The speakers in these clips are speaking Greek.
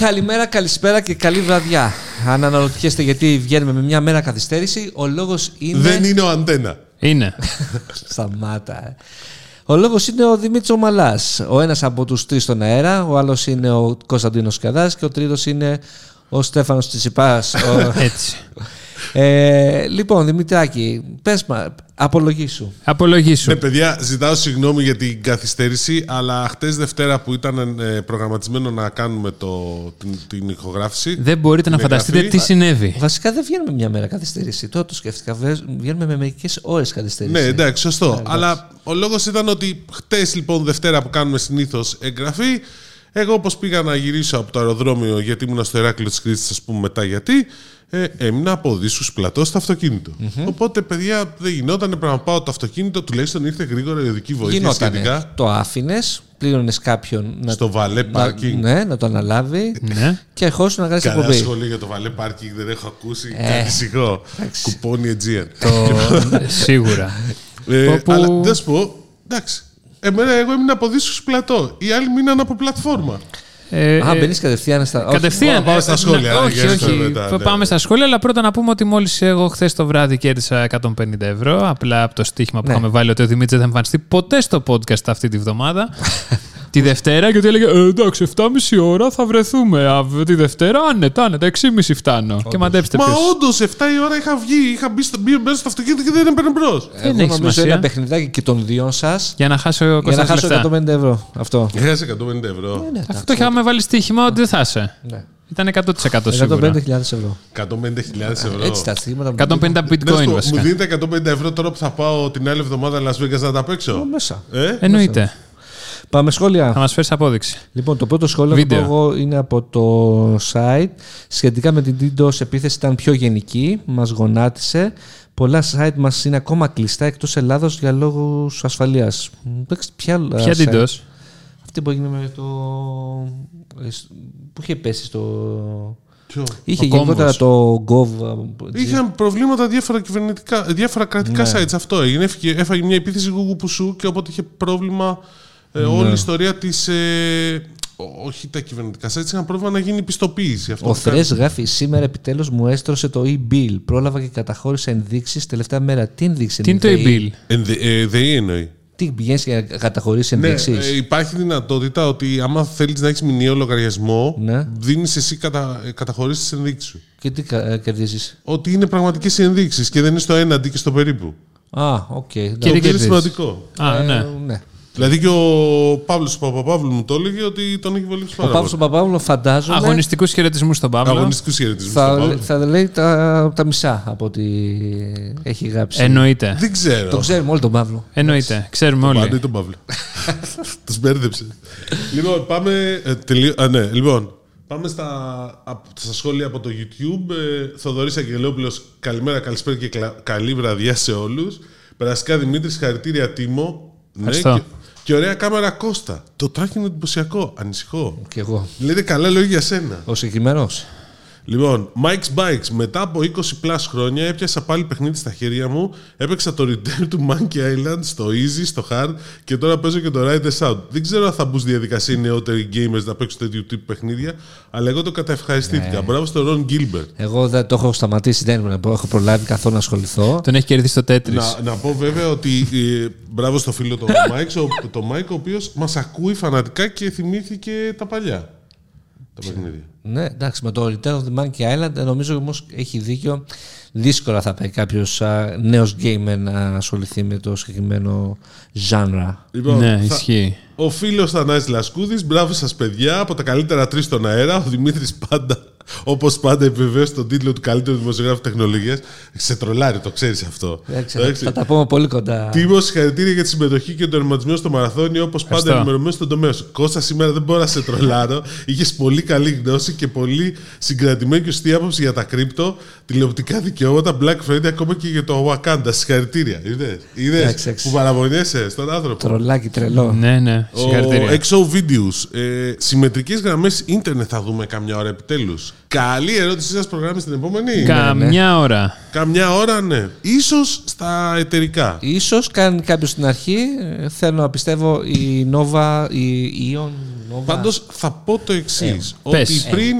Καλημέρα, καλησπέρα και καλή βραδιά. Αν αναρωτιέστε γιατί βγαίνουμε με μια μέρα καθυστέρηση, ο λόγος είναι... Δεν είναι ο Αντένα. Είναι. Σταμάτα. ε. Ο λόγος είναι ο Δημήτρης ο Μαλάς. Ο ένας από τους τρεις στον αέρα, ο άλλος είναι ο Κωνσταντίνος Καδάς και ο τρίτος είναι ο Στέφανος Τσιτσιπάς. ο... Έτσι. ε, λοιπόν, Δημητράκη, πες μα, απολογήσου. Απολογήσου. Ναι, παιδιά, ζητάω συγγνώμη για την καθυστέρηση, αλλά χτες Δευτέρα που ήταν ε, προγραμματισμένο να κάνουμε το, την, την ηχογράφηση. Δεν μπορείτε να την φανταστείτε εγγραφή. τι συνέβη. Βασικά δεν βγαίνουμε μια μέρα καθυστέρηση. Τώρα το σκέφτηκα. Βγα- Βγαίνουμε με μερικές ώρες καθυστέρηση. Ναι, εντάξει, σωστό. εντάξει. Αλλά ο λόγος ήταν ότι χτες, λοιπόν, Δευτέρα που κάνουμε συνήθως εγγραφή, εγώ όπως πήγα να γυρίσω από το αεροδρόμιο γιατί ήμουν στο Ηράκλειο της Κρήτης, ας πούμε μετά γιατί, ε, έμεινα από δίσου πλατό στο αυτοκινητο Οπότε, παιδιά, δεν γινόταν. Πρέπει να πάω το αυτοκίνητο, τουλάχιστον ήρθε γρήγορα η οδική βοήθεια Γινότανε. σχετικά. Το άφηνες, πλήρωνες κάποιον να, Στο βαλέ να, πάρκινγκ. ναι, να το αναλάβει Ναι. και ερχόσουν να κάνει Καλά εκπομπή. σχόλια για το βαλέ πάρκινγκ δεν έχω ακούσει. Ε, Ε, ανησυχώ. Κουπόνι Aegean. Το... Σίγουρα. Ε, Όπου- Αλλά δεν σου πω, εντάξει. Εμένα, εγώ ήμουν από δίσου πλατό. Οι άλλοι μείναν από πλατφόρμα. Ε, Α, ε, μπαίνεις κατευθείαν στα. όχι. Κατευθείαν. πάμε στα ε, σχόλια, ναι, ναι, όχι, για όχι. αυτό μετά, ναι. Πάμε στα σχόλια, αλλά πρώτα να πούμε ότι μόλις εγώ χθες το βράδυ κέρδισα 150 ευρώ. Απλά από το στοίχημα που Ναι. είχαμε βάλει ότι ο Δημήτρης δεν θα εμφανιστεί ποτέ στο podcast αυτή τη βδομάδα. τη Δευτέρα και ότι έλεγε ε, εντάξει, 7,5 ώρα θα βρεθούμε. Α, τη Δευτέρα, άνετα, άνετα, 6,5 φτάνω. Και μαντέψτε Μα ποιος. όντως, 7 η ώρα είχα βγει, είχα μπει, στο, μπει μέσα στο αυτοκίνητο και δεν έπαιρνε μπρος. Εγώ Δεν έχει νομίζω σημασία. ένα παιχνιδάκι και των δύο σας Για να χάσω ο για να Κώστας χάσω λεφτά. 150 ευρώ. Αυτό. Έχασε 150 ευρώ. Ναι, Αυτό είχαμε βάλει στοίχημα ότι δεν θα είσαι. ναι. Ήταν 100% σίγουρα. 150.000 ευρώ. 150.000 ευρώ. Έτσι τα στήματα μου. 150 Να σου bitcoin πω, βασικά. Μου δίνετε 150 ευρώ τώρα που θα πάω την άλλη εβδομάδα Las Vegas να τα παίξω. Μέσα. Ε; Εννοείται. Πάμε σχόλια. Θα μας φέρεις απόδειξη. Λοιπόν, το πρώτο σχόλιο που Βίντεο. πω εγώ είναι από το site. Σχετικά με την DDoS επίθεση ήταν πιο γενική. Μας γονάτισε. Πολλά site μας είναι ακόμα κλειστά εκτός Ελλάδος για λόγους ασφαλείας. Εντάξει, Ποια, άλλα Ποια site? DDoS; Αυτή που έγινε με το... ε, σ- Που είχε πέσει στο... Ποιο; Είχε Ο γενικότερα το Gov. ε, Είχαν προβλήματα διάφορα, κυβερνητικά, διάφορα κρατικά Ναι. sites. Αυτό έγινε. Έφυγε, έφαγε μια επίθεση Google που σου και οπότε είχε πρόβλημα ε, Ναι. όλη η ιστορία της. Ε, ό- όχι τα κυβερνητικά sites, είχαν πρόβλημα να γίνει πιστοποίηση. Αυτό Ο που κάνει. Θρες γράφει σήμερα επιτέλους μου έστρωσε το e-bill. Πρόλαβα και καταχώρησα ενδείξεις τελευταία μέρα. Τι ενδείξεις Τι είναι το e-bill; Εν δε- ε, ΔΕΗ εννοεί. Τι πηγαίνεις για να καταχωρήσεις Ναι, ενδείξεις; ε, υπάρχει δυνατότητα ότι άμα θέλεις να έχεις μηνιαίο λογαριασμό, Ναι. δίνεις εσύ κατα, ε, καταχωρήσεις τις ενδείξεις σου. Και τι κα- ε, κερδίζεις; Ότι είναι πραγματικές οι ενδείξεις και δεν είναι στο ένα αντί και στο περίπου. Α, οκ. Και Το τι οποίο είναι κερδίζεις; σημαντικό. Α, ναι. Ε, ναι. Δηλαδή και ο Παύλος Παπαπαύλου μου το έλεγε ότι τον έχει βολέψει Ο πάρα Παύλος πολύ. τον Παπαύλο φαντάζομαι Αγωνιστικούς χαιρετισμούς στον Παύλο. Αγωνιστικούς χαιρετισμούς. θα, θα λέει τα, τα μισά από ό,τι έχει γράψει. Εννοείται. Δεν ξέρω. Το ξέρουμε όλοι τον Παύλο. Εννοείται. Ξέρουμε Πάντα ή όλοι. τον Παύλο. Τους μπέρδεψε. λοιπόν, πάμε. ε, τελείω- Α, ναι, λοιπόν. Πάμε στα, απ- στα σχόλια από το YouTube. Ε, Θοδωρής Αγγελόπουλος, καλημέρα, καλησπέρα και κλα- καλή βραδιά σε όλους. Περαστικά Δημήτρης, χαρητήρια Τίμο. Ναι, Ευχαριστώ. και, και ωραία κάμερα Κώστα. Το τράκι είναι εντυπωσιακό. Ανησυχώ. Και εγώ. Λέτε καλά λόγια για σένα. Ο συγκεκριμένο. Λοιπόν, Mike's Bikes. Μετά από 20 plus χρόνια έπιασα πάλι παιχνίδι στα χέρια μου. Έπαιξα το Return του Monkey Island στο Easy, στο Hard και τώρα παίζω και το Riders Out. Δεν ξέρω αν θα μπουν στη διαδικασία οι νεότεροι gamers να παίξουν τέτοιου τύπου παιχνίδια, αλλά εγώ το καταευχαριστήθηκα. Μπράβο στον Ron Gilbert. Εγώ δεν το έχω σταματήσει, δεν έχω προλάβει καθόλου να ασχοληθώ. Τον έχει κερδίσει το Τέτρι. Να, να πω βέβαια ότι ε, μπράβο στο φίλο του Mike, ο, το Mike ο οποίος μας ακούει φανατικά και θυμήθηκε τα παλιά. Τα παιχνίδια. Ναι, εντάξει, με το Return of the Monkey Island ε, νομίζω όμως έχει δίκιο. Δύσκολα θα πάει κάποιος νέος gamer να ασχοληθεί με το συγκεκριμένο genre. Λοιπόν, Ναι, θα- ισχύει. Ο φίλος Θανάσης Λασκούδης, μπράβο σας παιδιά, από τα καλύτερα τρεις στον αέρα. Ο Δημήτρης πάντα, όπως πάντα, επιβεβαίωσε τον τίτλο του καλύτερου δημοσιογράφου τεχνολογίας. Σε τρολάρι, το ξέρεις αυτό. Εντάξει, Εντάξει. θα τα πούμε πολύ κοντά. Τίμος, συγχαρητήρια για τη συμμετοχή και τον τερματισμό στο μαραθώνιο, όπως πάντα Ευχαριστώ. ενημερωμένο στον τομέα σου. Κώστα, σήμερα δεν μπορώ να σε τρολάρω. Είχες πολύ καλή γνώση και πολύ συγκρατημένη και σωστή άποψη για τα κρύπτο, τηλεοπτικά δικαιώματα, Black Friday, ακόμα και για το Wakanda. Συγχαρητήρια. Είδες Εντάξει, εντάξει. που παραπονιέσαι στον άνθρωπο. Τρολάκι τρελό. Ναι, ναι. Ο Συγχαρητήρια. XO Videos. Ε, Συμμετρικές γραμμές ίντερνετ θα δούμε καμιά ώρα επιτέλους. Καλή ερώτηση σας προγράμμα στην επόμενη. Καμιά ώρα. Καμιά ώρα, ναι. Ίσως στα εταιρικά. Ίσως κάνει κάποιος στην αρχή. ε, Θέλω να πιστεύω η Nova, η Ion Πάντως θα πω το εξής. ότι πες. πριν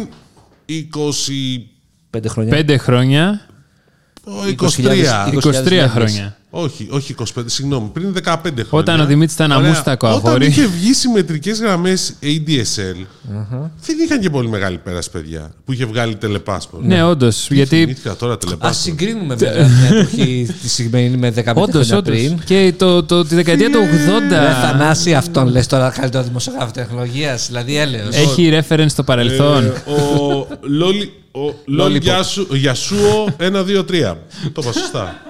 20. Πέντε χρόνια. Πέντε χρόνια, ο, 20.000 23. 23 20.000 χρόνια. Όχι, όχι 25, συγγνώμη, πριν 15 χρόνια. Όταν ο Δημήτρης ήταν Ωραία. αμούστακο Όταν αγόρι. είχε βγει συμμετρικές γραμμές ADSL, δεν είχαν και πολύ μεγάλη πέραση, παιδιά, που είχε βγάλει τελεπάσπορ. Ναι, όντως. Γιατί Θυμήθηκα τώρα Α τελεπάσπορ. συγκρίνουμε βέβαια την εποχή τη συγκεκριμένη με 15 Όντως, χρόνια όντως. πριν. Και το, το, τη δεκαετία του Ρε 80 Θανάση, αυτόν λες τώρα καλύτερο δημοσιογράφο τεχνολογίας. Δηλαδή έλεος. έχει reference στο παρελθόν. Ε, ο Λόλι. Ο Λόλι Γιάσου- Γιασούο 1, 2, 3. Το είπα σωστά.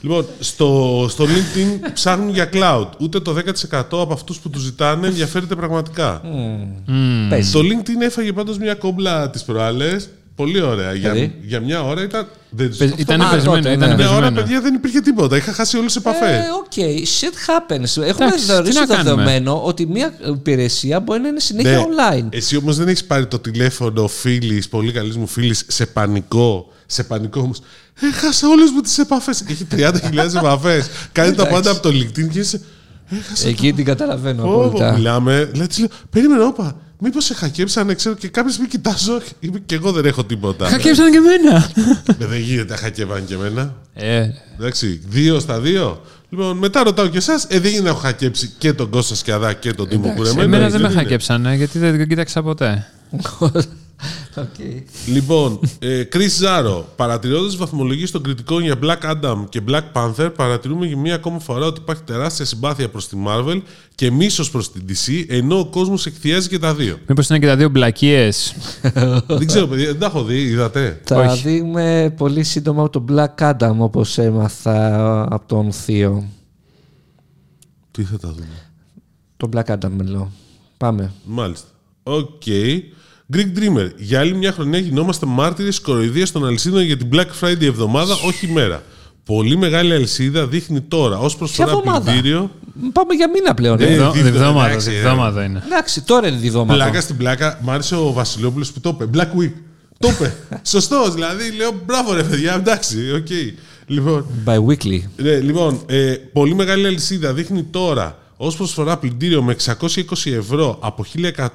Λοιπόν, στο, στο LinkedIn ψάχνουν για cloud. Ούτε το 10% από αυτούς που τους ζητάνε ενδιαφέρεται πραγματικά. Πες. Το LinkedIn έφαγε πάντως μια κόμπλα τις προάλλες. Πολύ ωραία. Για, Δηλαδή; για μια ώρα ήταν. Δεν, Πε- Ήταν Α, πεσμένο. τότε, Ήταν ναι. μια ώρα, πεσμένο. παιδιά, δεν υπήρχε τίποτα. Είχα χάσει όλες τις επαφές. Ε, Ok, shit happens. Έχουμε Εντάξει, τι θεωρήσει να το κάνουμε; δεδομένο ότι μια υπηρεσία μπορεί να είναι συνέχεια Ναι. online. Εσύ όμως δεν έχεις πάρει το τηλέφωνο φίλης, πολύ καλής μου φίλης, σε πανικό. Σε πανικό όμως. Έχασα όλες μου τις επαφές. Έχει 30.000 επαφές. Κάνει τα πάντα από το LinkedIn και είσαι. Έχασα. Εκεί την καταλαβαίνω Ω, απόλυτα. μιλάμε. Λέει, της λέω, περίμενε, όπα. Μήπως σε χακέψανε, ξέρω και κάποια στιγμή κοιτάζω. Είμαι και εγώ δεν έχω τίποτα. Χακέψαν και εμένα. Ε, δεν γίνεται, χακέψαν και εμένα. Ε, Εντάξει, δύο στα δύο. Λοιπόν, μετά ρωτάω και εσάς, ε, δεν γίνεται να έχουν χακέψει και τον Κώστας Σκιαδά και τον Τίμο Κουρεμένο. εμένα έτσι δεν με είναι. χακέψανε γιατί δεν τον κοίταξα ποτέ. Οκ. Λοιπόν, ε, Chris Zaro, παρατηρώντας τις βαθμολογίες των κριτικών για Black Adam και Black Panther, παρατηρούμε για μία ακόμα φορά ότι υπάρχει τεράστια συμπάθεια προς τη Marvel και μίσος προς την DC, ενώ ο κόσμος εκθιάζει και τα δύο. Μήπως είναι και τα δύο μπλακίες; δεν ξέρω, παιδιά, δεν τα έχω δει, είδατε; Θα Όχι. δούμε πολύ σύντομα το Black Adam όπως έμαθα από τον Θείο. Τι θα τα δούμε; Το Black Adam μιλώ. Πάμε. Μάλιστα. Ok. Greek Dreamer. Για άλλη μια χρονιά γινόμαστε μάρτυρες κοροϊδίας των αλυσίδων για την Black Friday εβδομάδα, όχι μέρα. Πολύ μεγάλη αλυσίδα δείχνει τώρα ως προσφορά εβδομάδα; πλυντήριο. Πάμε για μήνα πλέον. Ε, ε. δι- Διβδόμαδα, εντάξει, ε. διβδόμαδα είναι. Εντάξει, τώρα είναι διδόματο. Πλάκα στην πλάκα. Μ' άρεσε ο Βασιλόπουλος που το είπε. Black Week. Το είπε. Σωστός. Δηλαδή λέω μπράβο ρε παιδιά. Εντάξει. Οκ. Λοιπόν, Bi-weekly. ναι, λοιπόν ε, πολύ μεγάλη αλυσίδα δείχνει τώρα ως προσφορά πλυντήριο με 620 ευρώ από 1100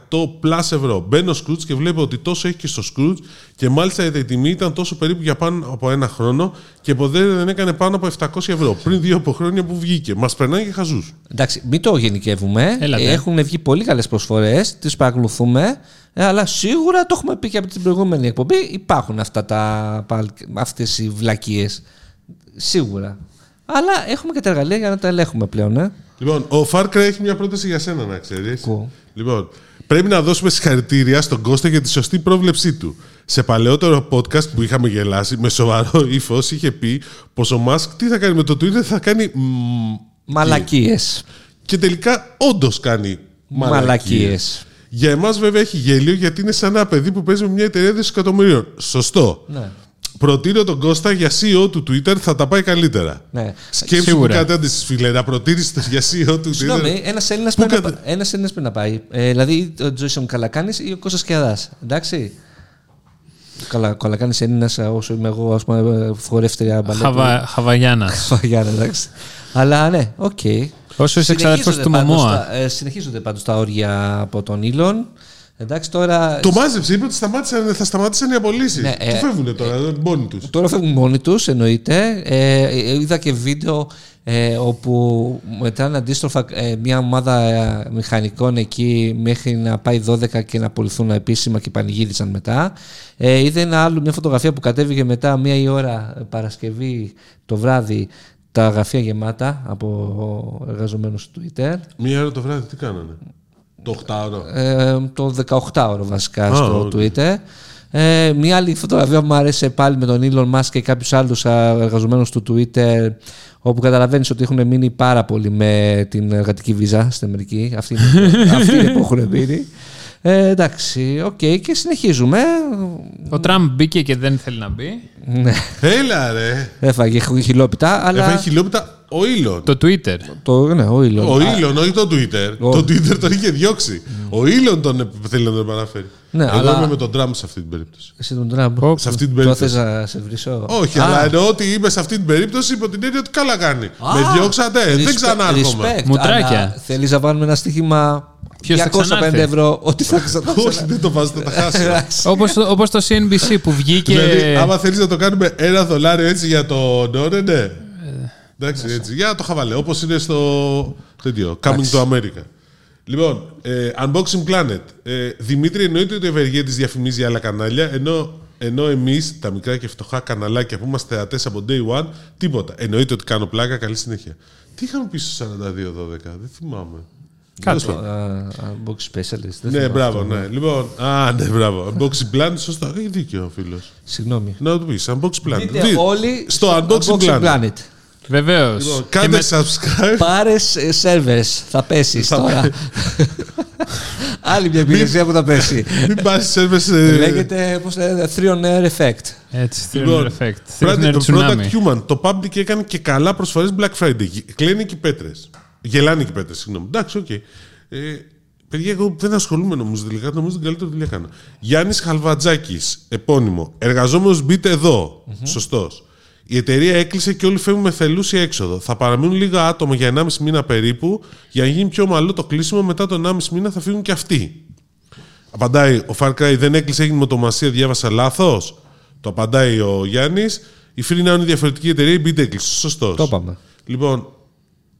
plus ευρώ. Μπαίνω στο Skroutz και βλέπω ότι τόσο έχει και στο Skroutz και μάλιστα η τιμή ήταν τόσο περίπου για πάνω από ένα χρόνο και ποτέ δεν έκανε πάνω από 700 ευρώ. Πριν δύο από χρόνια που βγήκε. Μας περνάει και χαζούς. Εντάξει, μην το γενικεύουμε. Έλατε. Έχουν βγει πολύ καλές προσφορές, τις παρακολουθούμε. ε, Αλλά σίγουρα το έχουμε πει και από την προηγούμενη εκπομπή. Υπάρχουν αυτά τα, αυτές οι βλακίες. Σίγουρα. Αλλά έχουμε και τα εργαλεία για να τα ελέγχουμε πλέον. Ε. Λοιπόν, ο Far Cry έχει μια πρόταση για σένα, να ξέρεις. Cool. Λοιπόν, πρέπει να δώσουμε συγχαρητήρια στον Κώστα για τη σωστή πρόβλεψή του. Σε παλαιότερο podcast που είχαμε γελάσει, με σοβαρό ύφος, είχε πει πως ο Μάσκ τι θα κάνει με το Twitter, θα κάνει. μ, Μαλακίες. Και τελικά όντως κάνει μαλακίες. Μαλακίες. Για εμάς, βέβαια, έχει γέλιο γιατί είναι σαν ένα παιδί που παίζει με μια εταιρεία δισεκατομμυρίων. Σωστό. Ναι. Προτείνω τον Κώστα για CEO του Twitter, θα τα πάει καλύτερα. Ναι. Σκέψου που Σίγουρα. κάτι αντίστοιχο, φίλε, να προτείνεις το για CEO του Twitter. Συγγνώμη, ένας Έλληνας Πού πρέπει, να κατα- πα- ένας Έλληνας πρέπει να πάει. Ε, δηλαδή ο Τζόισον Καλακάνης ή ο Κώστας Κιαδάς. Εντάξει. Καλά, Καλακάνης Έλληνας όσο είμαι εγώ, ας πούμε, φορεύτερα μπαλέτου. Χαβα, Χαβαγιάννας. Χαβαγιάννας, εντάξει. Αλλά ναι, οκ. Όσο είσαι εξάδελφος Συνεχίζονται του πάντως Μωμόα. τα- ε, συνεχίζονται πάντως τα όργια από τον Ήλον. Εντάξει, τώρα. Το μάζεψε, είπε ότι σταμάτησαν, θα σταματήσαν οι απολύσεις. Ναι, Του ε, φεύγουν τώρα, μόνοι τους. Τώρα φεύγουν μόνοι τους, εννοείται. Ε, είδα και βίντεο ε, όπου μετά αντίστροφα ε, μια ομάδα ε, μηχανικών εκεί μέχρι να πάει 12 και να απολυθούν επίσημα και πανηγύρισαν μετά. Ε, είδα ένα άλλο, μια φωτογραφία που κατέβηκε μετά μία η ώρα ε, Παρασκευή το βράδυ τα γραφεία γεμάτα από εργαζομένους του Twitter. Μία ώρα το βράδυ τι κάνανε; Το 8ωρο. Ε, το 18ωρο βασικά Α, στο ok. Twitter. Ε, μια άλλη φωτογραφία που μου άρεσε πάλι με τον Elon Musk και κάποιους άλλους α, εργαζομένους του Twitter όπου καταλαβαίνεις ότι έχουν μείνει πάρα πολύ με την εργατική βίζα στην Αμερική. Αυτή είναι, αυτή είναι που έχουν μείνει. Ε, εντάξει, οκ και συνεχίζουμε. Ο Τραμπ μπήκε και δεν θέλει να μπει. Ναι, Έλα ρε. έφαγε χιλόπιτα, αλλά Έφαγε χιλιόπιτα ο Ήλον. Το Twitter. το, ναι, ο Elon. Ο Ήλον, όχι το Twitter. Ο- Το Twitter τον είχε διώξει. Ο Ήλον τον επ- θέλει να τον επαναφέρει. Ναι, Εγώ αλλά- είμαι με τον Τραμπ σε αυτή την περίπτωση. Εσύ τον Τραμπ. Σε αυτή την Το περίπτωση. θες να σε βρίσω; Όχι, Α, αλλά εννοώ ότι είμαι σε αυτή την περίπτωση υπό την έννοια ότι καλά κάνει. Α, με διώξατε, δεν respect- ξανάρχομαι. respect. Μουτράκια. Αλλά Θέλεις να βάλουμε ένα στοίχημα Ποιος θα 205 ξανάρθει; ευρώ ότι θα ξανά. Όχι, δεν το βάζω, θα τα χάσω. Όπως, το- όπως το CNBC που βγήκε... Δηλαδή, άμα θέλεις να το κάνουμε ένα δολάριο έτσι για το Νόρε, ναι. Εντάξει, έτσι. Για το χαβαλέ, όπως είναι στο. τέτοιο. Coming to America. Λοιπόν, ε, Unboxing Planet. Ε, Δημήτρη, εννοείται ότι ο Ευεργέτη διαφημίζει για άλλα κανάλια, ενώ, ενώ εμείς, τα μικρά και φτωχά καναλάκια που είμαστε θεατές από day one, τίποτα. Εννοείται ότι κάνω πλάκα, καλή συνέχεια. Τι είχαμε πει στο 42-12, δεν θυμάμαι. Τέλος πάντων. Box specialist. δεν Ναι, θυμάμαι μπράβο, αυτό. ναι. Λοιπόν, α, ναι, μπράβο. Unboxing Planet, σωστά. Έχει δίκιο ο φίλος. Συγγνώμη. Να το πεις, Unboxing Planet. Δείτε Δι- όλοι στο Unboxing Planet. Βεβαίως. Λοιπόν, Και κάντε με- subscribe. Πάρες servers. Θα πέσεις Θα τώρα. Άλλη μια υπηρεσία που θα πέσει. Μην πάρεις σερβες. ε, Λέγεται, πώς λέγεται, 3 on air effect. Έτσι, Λοιπόν, Thriller Effect. Product, Thriller το Tsunami. Product Human. Το Public έκανε και καλά προσφορές Black Friday. Κλαίνε και οι πέτρες. Γελάνε και οι πέτρες, συγγνώμη. Εντάξει, οκ. Ε, παιδιά, εγώ δεν ασχολούμαι νομίζω τελικά. Νομίζω την καλύτερη δουλειά κάνω. Γιάννης Χαλβατζάκης, επώνυμο. Εργαζόμενος μπείτε εδώ. Σωστός. Η εταιρεία έκλεισε και όλοι φεύγουν με θελούσια έξοδο. Θα παραμείνουν λίγα άτομα για 1,5 μήνα περίπου. Για να γίνει πιο ομαλό το κλείσιμο, μετά τον 1,5 μήνα θα φύγουν και αυτοί. Απαντάει ο Far Cry δεν έκλεισε, έγινε μοτομασία, διάβασα λάθος. Το απαντάει ο Γιάννης. Η Free Now είναι διαφορετική εταιρεία, η Beat έκλεισε. Σωστός. Το είπαμε. Λοιπόν,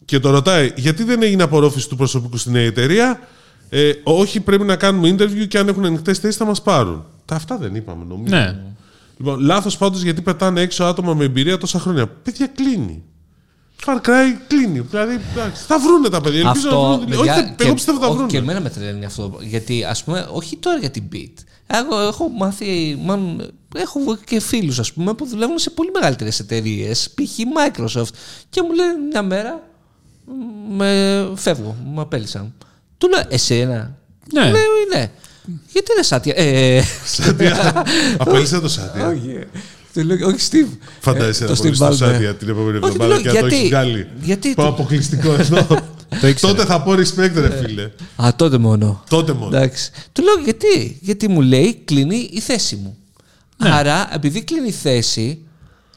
και το ρωτάει, γιατί δεν έγινε απορρόφηση του προσωπικού στην νέα εταιρεία; Ε, όχι, πρέπει να κάνουμε interview και αν έχουν ανοιχτές θέσεις θα μας πάρουν. Τα αυτά δεν είπαμε, νομίζω. Ναι. Λοιπόν, λάθος πάντως γιατί πετάνε έξω άτομα με εμπειρία τόσα χρόνια. Παιδιά κλείνει. Far Cry κλείνει. Δηλαδή, εντάξει, θα βρούνε τα παιδιά. Ελπίζω να βρουν δουλειά. Όχι, παιδιά, δεν- εγώ πιστεύω θα όχι, βρούνε. Και εμένα με τρελαίνει αυτό. Γιατί, ας πούμε, όχι τώρα για την beat. Εγώ έχω μάθει, μάλλον, έχω και φίλους, ας πούμε, που δουλεύουν σε πολύ μεγαλύτερες εταιρείες, π.χ. Microsoft. Και μου λένε μια μέρα, μ, με φεύγω, με απέλησαν. Του λέω, εσένα. Ναι. Λέει, ναι. Γιατί είναι σάτια; Ε, Σάτια. Απέλυσε το Σάτια. όχι. Του λέω, όχι, Steve. Φαντάζεσαι Ε, να το μπορεί Steve στο Ballmer. Σάτια την επόμενη Όχι, εβδομάδα του και λέω, να το έχεις γιατί- βγάλει. γιατί Το το- αποκλειστικό εδώ. Το ήξερε. Τότε θα πω respect, ρε φίλε. Α, τότε μόνο. Τότε μόνο. Εντάξει. Του λέω γιατί. Γιατί μου λέει κλείνει η θέση μου. Άρα, επειδή κλείνει η θέση,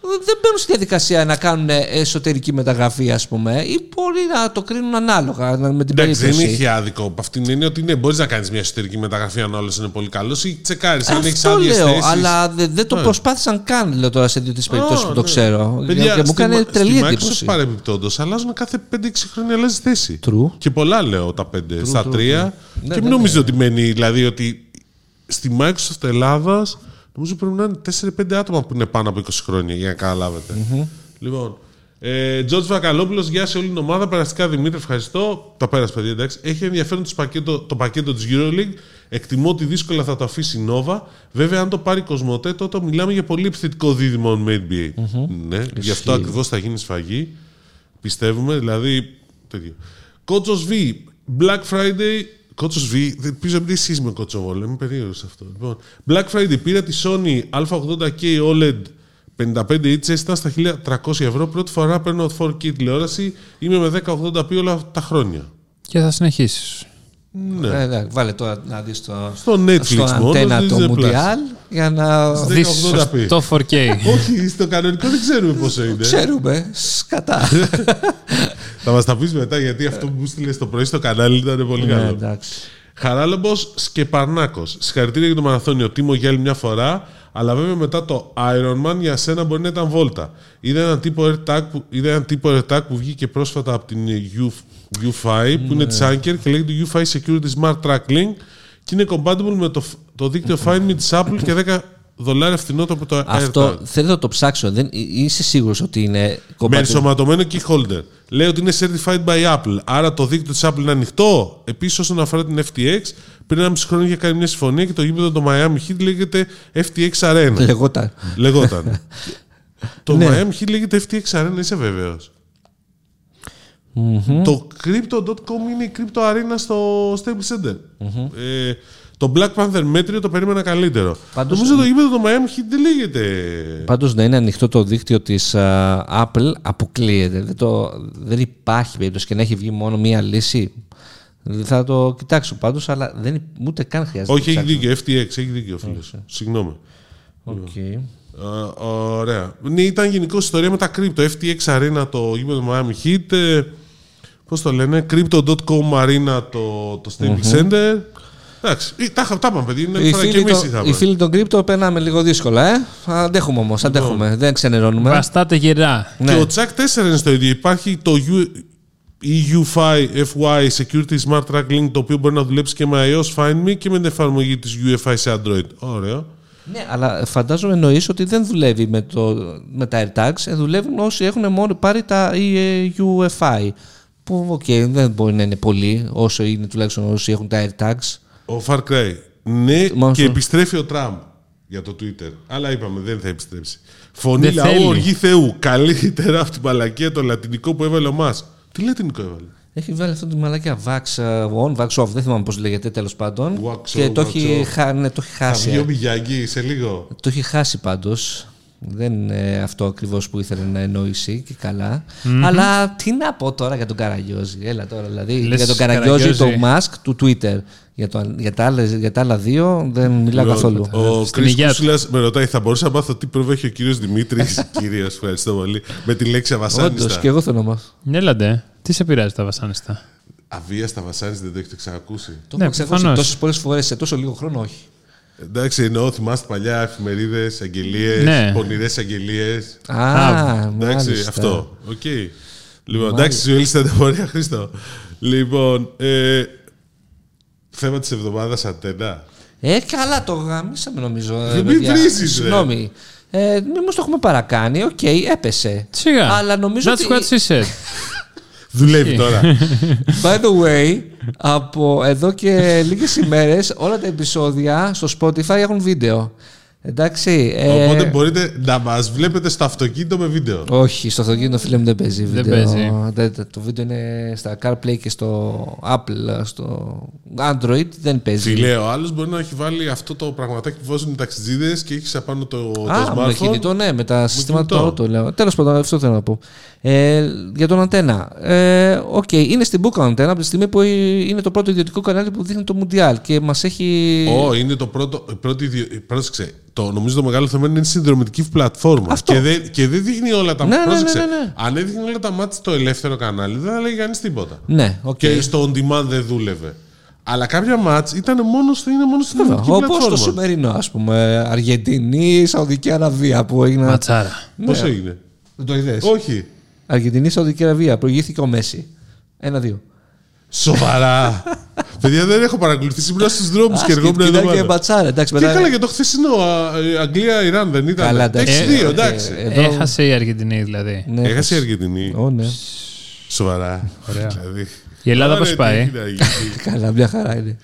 δεν μπαίνουν στη διαδικασία να κάνουν εσωτερική μεταγραφή, ας πούμε, ή μπορεί να το κρίνουν ανάλογα με την Εντάξει, δεν περίπτωση. έχει άδικο από αυτήν την έννοια ότι ναι, μπορείς να κάνεις μια εσωτερική μεταγραφή αν όλο είναι πολύ καλό ή τσεκάρεις αν έχεις Αυτό άδειες λέω, θέσεις. αλλά δεν, δεν το προσπάθησαν καν, λέω τώρα σε δύο-τρεις περιπτώσεις Α, που το ναι. ξέρω. Παιδιά, και μου στη έκανε Μα- τρελή στη εντύπωση. Microsoft παρεμπιπτόντως αλλάζουν κάθε 5-6 χρόνια αλλάζει θέση. True. Και πολλά λέω τα 5 στα 3. Ναι, και μην ναι, νομίζετε ότι μένει, δηλαδή ότι στη Microsoft Ελλάδας νομίζω πρέπει να είναι 4-5 άτομα που είναι πάνω από 20 χρόνια για να καταλαβετε Λοιπόν, ε, George Βακαλόπουλος, γεια σε όλη την ομάδα. Περαστικά Δημήτρη, ευχαριστώ. Τα πέρασε, παιδιά, εντάξει. Έχει ενδιαφέρον το πακέτο, το πακέτο της Euroleague. Εκτιμώ ότι δύσκολα θα το αφήσει η Nova. Βέβαια, αν το πάρει η Κοσμοτέ, τότε μιλάμε για πολύ επιθετικό δίδυμο με NBA. Ναι, γι' αυτό ακριβώς θα γίνει σφαγή. Πιστεύουμε, δηλαδή. Τέτοιο. Κότσος V, Black Friday. Κότσος V, δεν πίσω από τι εσεί με κοτσοβόλο, είμαι περίεργος αυτό. Λοιπόν, Black Friday πήρα τη Sony Α80K OLED 55 inches, ήταν στα 1300 ευρώ. Πρώτη φορά παίρνω 4K τηλεόραση. Είμαι με 1080p όλα τα χρόνια. Και θα συνεχίσεις. Ναι. Ε, ναι, βάλε τώρα να δεις το, Στο Netflix στο μόνο, αντένα στο το Disney Plus. Mundial για να Δεις. 1080p. Το 4K. Όχι, στο κανονικό δεν ξέρουμε πόσο είναι. ξέρουμε σκατά. Θα μας τα πεις μετά γιατί αυτό που μου στείλες το πρωί στο κανάλι ήταν πολύ Ναι, καλό. εντάξει. Χαράλαμπος Σκεπαρνάκος. Συγχαρητήρια για το μαραθώνιο. Τίμο για άλλη μια φορά. Αλλά βέβαια μετά το Ironman για σένα μπορεί να ήταν βόλτα. Είδα έναν τύπο AirTag που, είδα έναν τύπο AirTag που βγήκε πρόσφατα από την U, U5 που είναι τη Anker και λέγεται U5 Security Smart Track Link και είναι compatible με το, το δίκτυο Find Me της Apple και 10 δολάρια φθηνότερο από το Αυτό AirTag. θέλω να το ψάξω. Δεν, είσαι σίγουρος ότι είναι Με compatible. ενσωματωμένο key holder. Λέει ότι είναι certified by Apple. Άρα το δίκτυο της Apple είναι ανοιχτό; Επίσης, όσον αφορά την FTX, πριν ένα μισό χρόνο είχε κάνει μια συμφωνία και το γήπεδο το Miami Heat λέγεται FTX Arena. Λεγόταν. Λεγόταν. το Ναι. Miami Heat λέγεται FTX Arena, είσαι βέβαιος; Το Crypto.com είναι η Crypto Arena στο Staples Center. Ε, το Black Panther μέτριο το περίμενα καλύτερο. Πάντως- Νομίζω το γήπεδο το Miami Heat δεν λέγεται. Πάντως να είναι ανοιχτό το δίκτυο της Apple αποκλείεται. Δεν, το, δεν υπάρχει περίπτωση και να έχει βγει μόνο μία λύση. Θα το κοιτάξω πάντως, αλλά δεν, ούτε καν χρειάζεται. Όχι, να έχει ψάξω. δίκιο. FTX έχει δίκιο, φίλο. Συγγνώμη. Οκ. Ε, ωραία. Ναι, ήταν γενικώ ιστορία με τα crypto. FTX Arena, το γήπεδο του Miami Heat. ε, Πώς το λένε, Crypto.com Marina το, το Stable Center. Εντάξει, ε, τα είχα- τα είπαμε, παιδιά. Είναι Οι φορά και φίλοι, εμείς των, είχαμε. οι φίλοι των κρύπτο περνάμε λίγο δύσκολα, ε. Αντέχουμε όμως, αντέχουμε. Δεν ξενερώνουμε. Βαστάτε γερά. Ναι. Και ο Τσακ 4 είναι στο ίδιο. Υπάρχει το U- EUFI FY Security Smart Track Link το οποίο μπορεί να δουλέψει και με iOS Find Me και με την εφαρμογή της UFI σε Android. Ωραίο. Ναι, αλλά φαντάζομαι εννοείς ότι δεν δουλεύει με, το, με τα AirTags, ε, δουλεύουν όσοι έχουν μόνο πάρει τα ε, Eufy. Που, οκ, δεν μπορεί να είναι πολλοί, όσο είναι τουλάχιστον όσοι έχουν τα AirTags. Ο Far Cry. Ναι, Μόνο και στο- επιστρέφει ο Τραμπ για το Twitter. Αλλά είπαμε, δεν θα επιστρέψει. Φωνή Δεν λαού, θέλει. οργή Θεού. Καλύτερα από την μαλακία το λατινικό που έβαλε ο Μάσκ. Τι λατινικό έβαλε; Έχει βάλει αυτό τη μαλακία Wax ε, on, Wax off, δεν θυμάμαι πώς λέγεται τέλος πάντων. Wax και on, το wax έχει, off. χα- ναι, το έχει Θα χάσει. βγει ε. ο Μιγιάγκι σε λίγο. Το έχει χάσει πάντως. Δεν είναι αυτό ακριβώς που ήθελε να εννοήσει και καλά. Αλλά τι να πω τώρα για τον Καραγκιόζη. Έλα τώρα δηλαδή. Λες για τον Καραγκιόζη, Καραγκιόζη. το Musk του Twitter. Για, το, για, τα άλλα, για τα άλλα δύο δεν μιλάω καθόλου. Ο Στην Κρι υγεία του. Κούσουλα με ρωτάει, θα μπορούσα να μάθω τι πρόβο έχει ο κύριος Δημήτρης; Κύριο, ευχαριστώ πολύ. Με τη λέξη Όντως αβασάνιστα. και εγώ θέλω να μάθω. Έλαντε. Τι σε πειράζει τα βασάνιστα. Αβίαστα βασάνιστα δεν το έχετε ξανακούσει; Το Ναι, έχω ξακούσει προφανώς. τόσες πολλές φορές σε τόσο λίγο χρόνο, όχι. Εντάξει, εννοώ, θυμάστε παλιά εφημερίδες, αγγελίες, Ναι. πονηρές αγγελίες. Α, Εντάξει, μάλιστα. αυτό. Οκ. Λοιπόν, εντάξει, σου έλυσε τα τεχνολογία, Χρήστο. Λοιπόν, ε, θέμα της εβδομάδας αντένα. Ε, καλά, το γαμίσαμε νομίζω. ε, μην παιδιά. βρίζεις, ρε. Συγγνώμη. Ε, Μήπως το έχουμε παρακάνει. Οκ, έπεσε. Σιγά. Αλλά νομίζω That's ότι. what she said. Δουλεύει τώρα. By the way, από εδώ και λίγες ημέρες όλα τα επεισόδια στο Spotify έχουν βίντεο. Εντάξει. ε, Οπότε μπορείτε να μας βλέπετε στο αυτοκίνητο με βίντεο. Όχι, στο αυτοκίνητο φίλε μου δεν παίζει Δεν βίντεο. παίζει. Δεν- το βίντεο είναι στα CarPlay και στο Apple, στο Android δεν παίζει. Φίλε, ο άλλος μπορεί να έχει βάλει αυτό το πραγματάκι που βάζουν οι ταξιτζίδε και έχεις απάνω το, το Α, με smartphone. κινητό, ναι, με τα συστήματα κινητό. του auto, λέω. Τέλος πάντων, αυτό θέλω να πω. Ε, για τον αντένα. Ε, Οκ, είναι στην Book αντένα από τη στιγμή που είναι το πρώτο ιδιωτικό κανάλι που δείχνει το Mundial και μας έχει. Ω, είναι το πρώτο. η Πρώτη, ιδιο- πρόσεξε, το, νομίζω το μεγάλο θέμα είναι η συνδρομητική πλατφόρμα. Αυτό. Και δεν, και δεν δείχνει όλα τα Ναι, ναι, πρόσεξε, ναι, ναι, ναι. Αν έδειχνε όλα τα ματς στο ελεύθερο κανάλι, δεν θα έλεγε κανείς τίποτα. Ναι, οκ. Και στο on demand δεν δούλευε. Αλλά κάποια ματς ήταν μόνο, στο, είναι μόνο στην συνδρομητική Όπως πλατφόρμα. το σημερινό, ας πούμε. Αργεντινή, Σαουδική Αραβία που έγινε. Ματσάρα. Πώς έγινε; Δεν το είδες; Όχι. Αργεντινή, Σαουδική Αραβία. Προηγήθηκε ο Μέση. Ένα-δύο. Σοβαρά. Παιδιά δεν έχω παρακολουθήσει. Ήμουν στους δρόμους και εργόμουν εδώ Κοιτάει και πέρα. μπατσάρα. Εντάξει, Και μετά. καλά, για το χθεσινό α, ε, Αγγλία-Ιράν δεν ήταν. Καλά, εντάξει. 6-2, Ε, εντάξει. ε, εδώ- Έχασε η Αργεντινή δηλαδή. Ναι, Έχασε η Αργεντινή. Ω, ναι. Σοβαρά. Ωραία. Δηλαδή. Η Ελλάδα Ωραία, πώς πάει; τι έχει να γίνει. Καλά, μια χαρά είναι.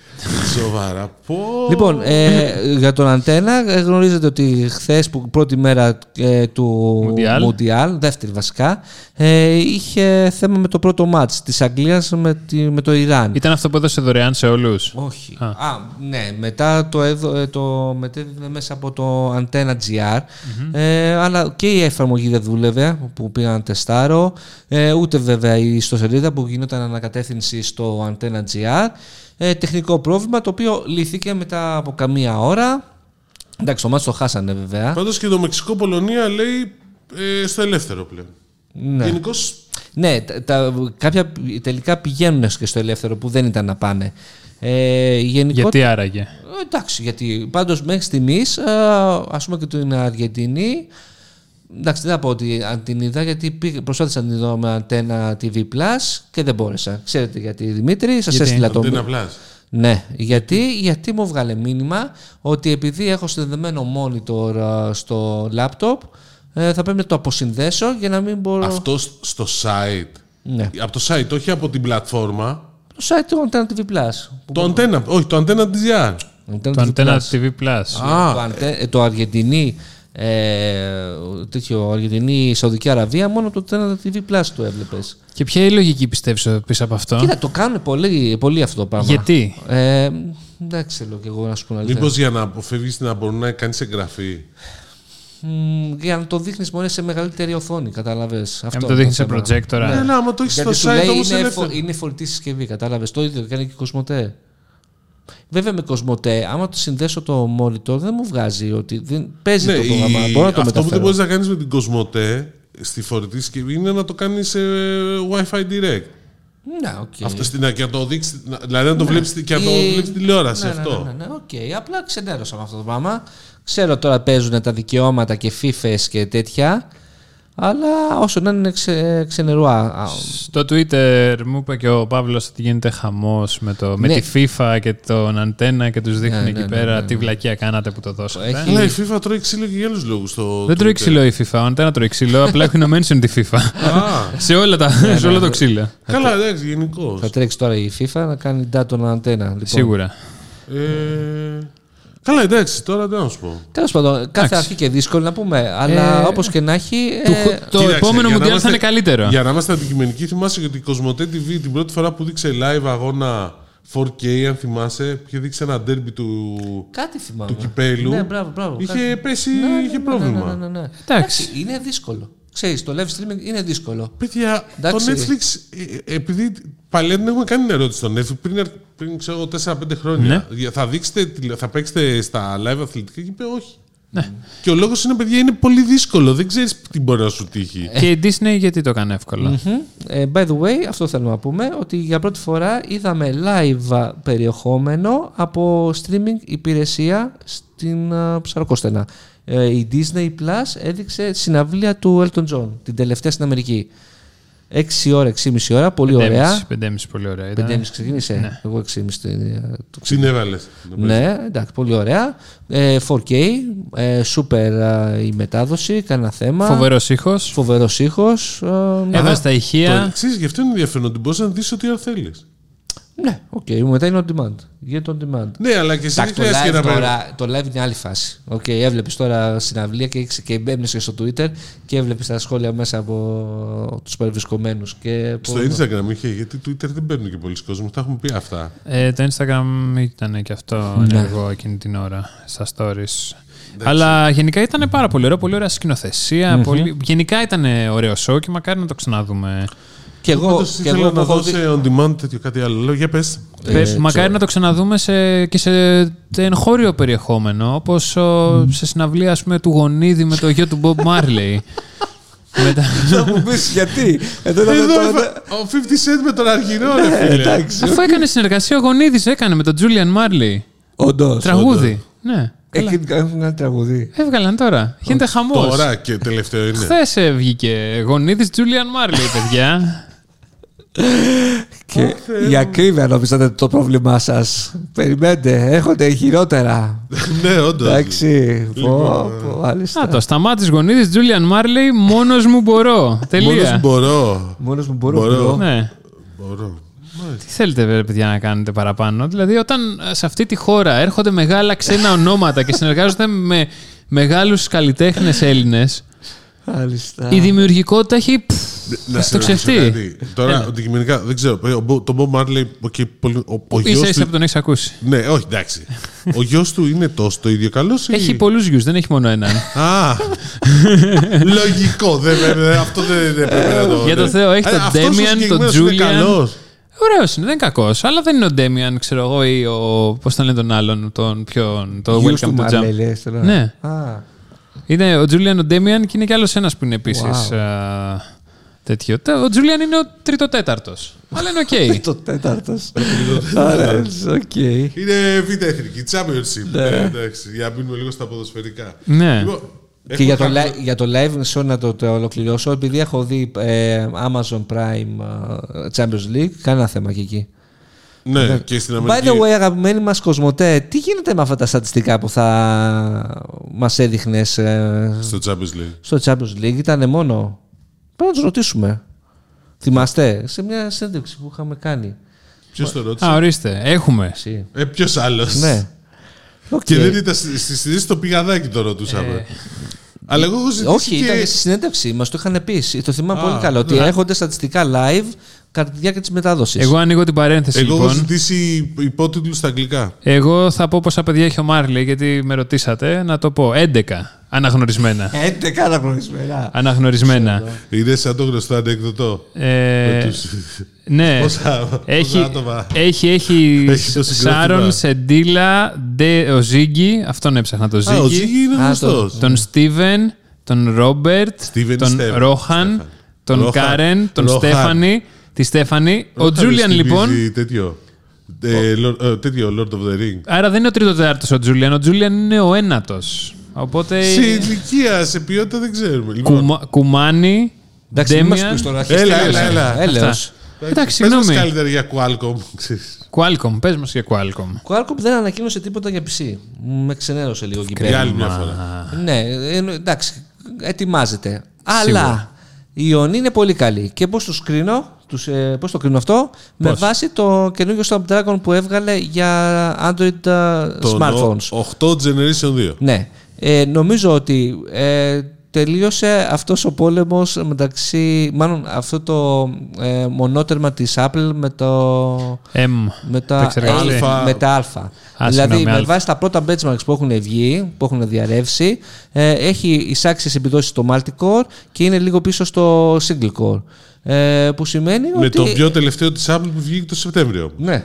Σοβαρά. Πω. Λοιπόν, ε, για τον Αντένα, ε, γνωρίζετε ότι χθες που πρώτη μέρα ε, του Μουντιάλ. Μουντιάλ, δεύτερη βασικά, ε, είχε θέμα με το πρώτο μάτς της Αγγλίας με, τη- με το Ιράν. Ήταν αυτό που έδωσε δωρεάν σε όλους; Όχι. Α. Α. ναι. Μετά το, έδω, ε, το μετέδιδε μέσα από το Antenna GR. Ε, αλλά και η εφαρμογή δεν δούλευε που πήγα να τεστάρω. Ε, ούτε βέβαια η ιστοσελίδα που γινόταν ανακατεύθυνση στο Antenna GR. Ε, τεχνικό πρόβλημα το οποίο λύθηκε μετά από καμία ώρα. Εντάξει, το μάτς το χάσανε βέβαια. Πάντως και το Μεξικό-Πολωνία λέει ε, στο ελεύθερο πλέον. Ναι. Γενικώς. Ναι, τα, τα- κάποια τελικά πηγαίνουν και στο ελεύθερο που δεν ήταν να πάνε. Ε, γενικότερα- Γιατί άραγε; Ε, Εντάξει, γιατί πάντως μέχρι στιγμής, α πούμε και την Αργεντινή. Εντάξει, δεν θα πω ότι αν την είδα, γιατί πήγα- προσπάθησα να την δω με αντένα TV Plus και δεν μπόρεσα. Ξέρετε γιατί, Δημήτρη, σας Γιατί; έστειλα το. Δεν απλά. Ναι, γιατί, γιατί μου βγάλε μήνυμα ότι επειδή έχω συνδεμένο monitor α, στο laptop, ε, θα πρέπει να το αποσυνδέσω για να μην μπορώ. Αυτό σ- στο site. Ναι. Από το site, όχι από την πλατφόρμα. Το site του Antenna TV Plus. Το αντένα, όχι, το αντένα της GR. Antenna Το TV Antenna Plus. TV Plus. Α. το, αντε- ε, το Αργεντινή, ε, τέτοιο Αργεντινή Σαουδική Αραβία, μόνο το Antenna TV Plus το έβλεπες. Και ποια είναι η λογική πιστεύεις πίσω από αυτό; Κοίτα, το κάνουν πολύ, πολύ αυτό το πράγμα. Γιατί; Ε, δεν ξέρω κι εγώ να σου πω αλήθεια. Μήπως για να αποφεύγεις να μπορεί να κάνεις εγγραφή. Μ, για να το δείχνεις μόνο σε μεγαλύτερη οθόνη, κατάλαβε. Να μην το δείχνεις σε projector. Ναι, ναι, άμα το έχεις στο Γιατί σου site λέει όμως είναι, ελεύθερο. φο, είναι φορητή συσκευή, κατάλαβε. Το ίδιο κάνει και η Κοσμοτέ. Βέβαια με Κοσμοτέ, άμα το συνδέσω το monitor, δεν μου βγάζει ότι δεν παίζει Ναι, το η- πρόγραμμα. Μπορώ να το αυτό που δεν μεταφέρω. μπορείς να κάνεις με την Κοσμοτέ στη φορητή συσκευή είναι να το κάνεις σε Wi-Fi direct. Ναι, οκ. Αυτό στην, και να το δείξει, να- δηλαδή να το βλέπεις και να το Ή- βλέπεις τηλεόραση ναι, αυτό. Ναι, ναι, ναι, ναι, οκ. Απλά ξενέρωσα με αυτό το πράγμα. Ξέρω τώρα παίζουν τα δικαιώματα και FIFAες και τέτοια. Αλλά όσο να είναι ξε, ξενερουά. Α, Στο Twitter μου είπε και ο Παύλος ότι γίνεται χαμός με, το, με Ναι. τη FIFA και τον αντένα και τους δείχνει Ναι, εκεί ναι, ναι, πέρα ναι, ναι. τι βλακεία κάνατε που το δώσατε. Έχει- Αλλά η FIFA τρώει ξύλο και για άλλους λόγους. στο Δεν τρώει Twitter. ξύλο η FIFA, ο αντένα τρώει ξύλο, απλά έχουν ενωμένη τη FIFA. Α, σε, όλα τα, σε όλο το ξύλο. καλά, εντάξει, γενικώς. θα τρέξει τώρα η FIFA να κάνει data αντένα. Λοιπόν. Σίγουρα. Ε, καλά, εντάξει, τώρα τι να σου πω. Τέλος πάντων, κάθε Εντάξει. αρχή και δύσκολο να πούμε. Αλλά Ε, όπως και να έχει. Του- ε, το Κοίταξε, επόμενο για να Μουντιάλ θα είμαστε- είναι καλύτερο. Για να είμαστε αντικειμενικοί, θυμάσαι ότι η Κοσμοτέ TV την πρώτη φορά που δείξε live αγώνα 4K, αν θυμάσαι, είχε δείξει ένα derby του, Κάτι θυμάμαι. του κυπέλου. Ναι, μπράβο, μπράβο. Είχε κάτι- πέσει, Ναι, ναι, είχε ναι, πρόβλημα. Ναι, ναι, ναι, ναι. Εντάξει. είναι δύσκολο. Ξέρεις, το live streaming είναι δύσκολο. Παιδιά, Εντάξει. το Netflix, ε, ε, επειδή παλιά δεν έχουμε κάνει ερώτηση στο Netflix πριν, πριν ξέρω, εγώ, 4-5 χρόνια. Για- Θα, δείξετε, τηλε- θα παίξετε στα live αθλητικά και είπε όχι. Ναι. Και ο λόγος είναι, παιδιά, είναι πολύ δύσκολο. Δεν ξέρεις τι μπορεί να σου τύχει. Και η Disney γιατί το κάνει εύκολα; Μμμ. Ε, by the way, αυτό θέλουμε να πούμε, ότι για πρώτη φορά είδαμε live περιεχόμενο από streaming υπηρεσία στην uh, Ψαροκοστένα. Ε, η Disney Plus έδειξε συναυλία του Elton John, την τελευταία στην Αμερική. 6 ώρα, 6,5 ώρα, πολύ ωραία. 5,5 πολύ ωραία. ήταν. 5,5 ξεκίνησε. Ναι. Εγώ 6,5 το, το Συνέβαλε. Ναι, εντάξει, πολύ ωραία. Ε, 4K, ε, super ε, η μετάδοση, κανένα θέμα. Φοβερός ήχος. Φοβερός ήχος. ε, Έβαζε τα Το ηχεία. εξή, γι' αυτό είναι ενδιαφέρον ότι μπορείς να δεις ό,τι ώρα θέλεις. Ναι, οκ, μετά είναι on demand. Γίνεται on demand. Ναι, αλλά και εσύ δεν Εντάξει, το χρειάζεται live, να πάρει. τώρα, το live είναι άλλη φάση. Οκ, έβλεπες τώρα συναυλία και, έχεις- και μπαίνει και στο Twitter και έβλεπες τα σχόλια μέσα από τους παρευρισκομένους. Στο Instagram είχε, γιατί Twitter δεν παίρνουν και πολλοί κόσμοι. Τα έχουμε πει αυτά. Ε, το Instagram ήταν και αυτό Ναι. ενεργό εκείνη την ώρα στα stories. Αλλά γενικά ήταν πάρα πολύ ωραίο, πολύ ωραία σκηνοθεσία. πολύ... Γενικά ήταν ωραίο show και μακάρι να το ξαναδούμε. Και εγώ, Πάντως και ήθελα εγώ που να έχω δω δει. σε on demand τέτοιο κάτι άλλο. Λέω, για πες. Πες, Ε, μακάρι ξέρω. να το ξαναδούμε σε, και σε εγχώριο περιεχόμενο, όπως ο, σε συναυλία ας πούμε, του Γονίδη με το γιο του Bob Marley. Μετά... Θα μου πεις γιατί. Εδώ ήταν Εδώ το- έφα- ο 50 Cent με τον Αργυρό, ρε Ε, φίλε. Εντάξει. Αφού έκανε συνεργασία, ο Γονίδης έκανε με τον Julian Marley. Όντως. Τραγούδι. Ναι. Καλά. Έχουν ένα τραγουδί. Έβγαλαν τώρα. Γίνεται χαμός. Τώρα και τελευταίο είναι. Χθες βγήκε γονίδης Τζούλιαν Μάρλι, παιδιά. Και η ακρίβεια νομίζατε το πρόβλημά σας. Περιμένετε, έχονται χειρότερα. ναι, όντως. Εντάξει. Πω, Λοιπόν, πω, μάλιστα. Α, το Σταμάτης Γονίδης Julian Marley, μόνος μου μπορώ. Μόνος Τελεία. μπορώ. Μόνος μου μπορώ. Μπορώ. μπορώ. Ναι. Μπορώ. Τι θέλετε, ρε, παιδιά, να κάνετε παραπάνω; Δηλαδή, όταν ε, σε αυτή τη χώρα έρχονται μεγάλα ξένα ονόματα και συνεργάζονται με μεγάλους καλλιτέχνες Έλληνες, Μάλιστα. η δημιουργικότητα έχει. Πφ, Να σε το ρωτήσω ξεφτεί. κάτι. Τώρα, αντικειμενικά, δεν ξέρω. ο Μπο- Το Bob Marley, οκ, πολύ- ο, ο ίσα γιος ίσα του... που τον έχεις ακούσει. Ναι, όχι, εντάξει. ο γιος του είναι τόσο το ίδιο καλός ή... Έχει πολλούς γιους, δεν έχει μόνο έναν. Α, λογικό. Δεν, δεν- αυτό δεν, δεν πρέπει να το... Για το ναι. Θεό, έχει Ε, τον αυτός ο Damian, τον συγκεκριμένος είναι Julian. καλός. Ωραίος είναι, δεν είναι κακός. Αλλά δεν είναι ο Damian, ξέρω εγώ, ή ο. Πώς τον λένε τον άλλον, τον ποιον. Το Γιους Welcome του to Jump. Marley, λες τώρα. Ναι. Α, Είναι ο Julian ο Damian και είναι κι άλλος ένας που είναι επίσης. Wow. τέτοιο. Τα- Ο Julian είναι ο τρίτο-τέταρτο. Αλλά είναι οκ. Το τέταρτος. Άρα, οκ. Είναι β' εθνική, championship. Ναι. Ε, εντάξει, για να μείνουμε λίγο στα ποδοσφαιρικά. ναι. Λοιπόν, Και έχω για το, κάποιο- li- για το live, μισό να το, το ολοκληρώσω, επειδή έχω δει ε, Amazon Prime ε, Champions League, κανένα θέμα και εκεί. Ναι, και στην By Αμερική. the way, αγαπημένοι μας Κοσμοτέ, τι γίνεται με αυτά τα στατιστικά που θα μας έδειχνες ε, Στο Champions League. στο Champions League, ήταν μόνο. Πρέπει να τους ρωτήσουμε. Θυμάστε, σε μια συνέντευξη που είχαμε κάνει. Ποιος το ρώτησε; Α, ορίστε. Έχουμε. Εσύ. Ε, ποιος άλλος; Ναι. Οκ. Και δεν ήταν στη στη συζήτηση στο πηγαδάκι το ρωτούσαμε. Αλλά εγώ έχω ζητήσει. Ε, Όχι, και... ήταν στη συνέντευξη. Μας το είχαν πει. Το θυμάμαι Α, πολύ καλά. Ότι ναι. έρχονται στατιστικά live κατά τη διάρκεια της μετάδοσης. Εγώ ανοίγω την παρένθεση Εγώ έχω λοιπόν. ζητήσει υπότιτλους στα αγγλικά. Εγώ θα πω πόσα παιδιά έχει ο Marley, γιατί με ρωτήσατε. Να το πω. 11. Αναγνωρισμένα. 11 αναγνωρισμένα. Αναγνωρισμένα. Είναι σαν το γνωστό ανέκδοτο. Ε, Με τους- ναι. Πόσα- πόσα Έχει, άτομα; έχει, έχει, Έχει το συγκρότημα. Sharon, Cedella, Ντε, ο Ziggy, αυτόν έψαχνα το Α, ο Ziggy, Ziggy είναι Α, γνωστός. τον Stephen, τον Ρόμπερτ, Στίβεν τον Στέφαν. Ρόχαν, Στέφαν. τον Ρόχαν. Κάρεν, τον Ρόχαν. Στέφανη, Τη Στέφανη. Ο Δεν θα Τζούλιαν στηρίζει λοιπόν. Τέτοιο. Ε, Lord- ε, τέτοιο Lord of the Ring. Άρα δεν είναι ο τρίτος τέταρτο ο Τζούλιαν. Ο Τζούλιαν είναι ο ένατος. Οπότε. Σε ηλικία, σε ποιότητα δεν ξέρουμε. Λοιπόν, Κουμα, κουμάνι. Εντάξει, μην μας Ντέμια. πεις τώρα. Έλα, αρχίστε, έλα, έλα. Έλεος. Εντάξει, πες μας συγγνώμη. καλύτερα για Qualcomm. ξέρεις. Qualcomm, πες μας για Qualcomm. Qualcomm δεν ανακοίνωσε τίποτα για PC. Με ξενέρωσε λίγο εκεί Για πέρα. άλλη μια φορά. Ναι, ε, εντάξει, ετοιμάζεται. Αλλά η Ioni είναι πολύ καλή. Και πώς τους κρίνω, τους, ε, πώς το κρίνω αυτό, με Πώς; βάση το καινούργιο Snapdragon που έβγαλε για Android ε, Τον smartphones. ο- 8 Generation 2. Ναι. Ε, νομίζω ότι ε, τελείωσε αυτός ο πόλεμος μεταξύ, μάλλον αυτό το ε, μονότερμα της Apple με το... M. Με Το τα, εξεργαστή. Αλφα. με τα αλφα. Α, δηλαδή, συγγνώμη, με αλφα. βάση τα πρώτα benchmarks που έχουν βγει, που έχουν διαρρεύσει, ε, έχει εισάξει επιδόσεις στο multi-core και είναι λίγο πίσω στο single core. Ε, που σημαίνει Με ότι... τον πιο τελευταίο της Apple που βγήκε το Σεπτέμβριο. Ναι.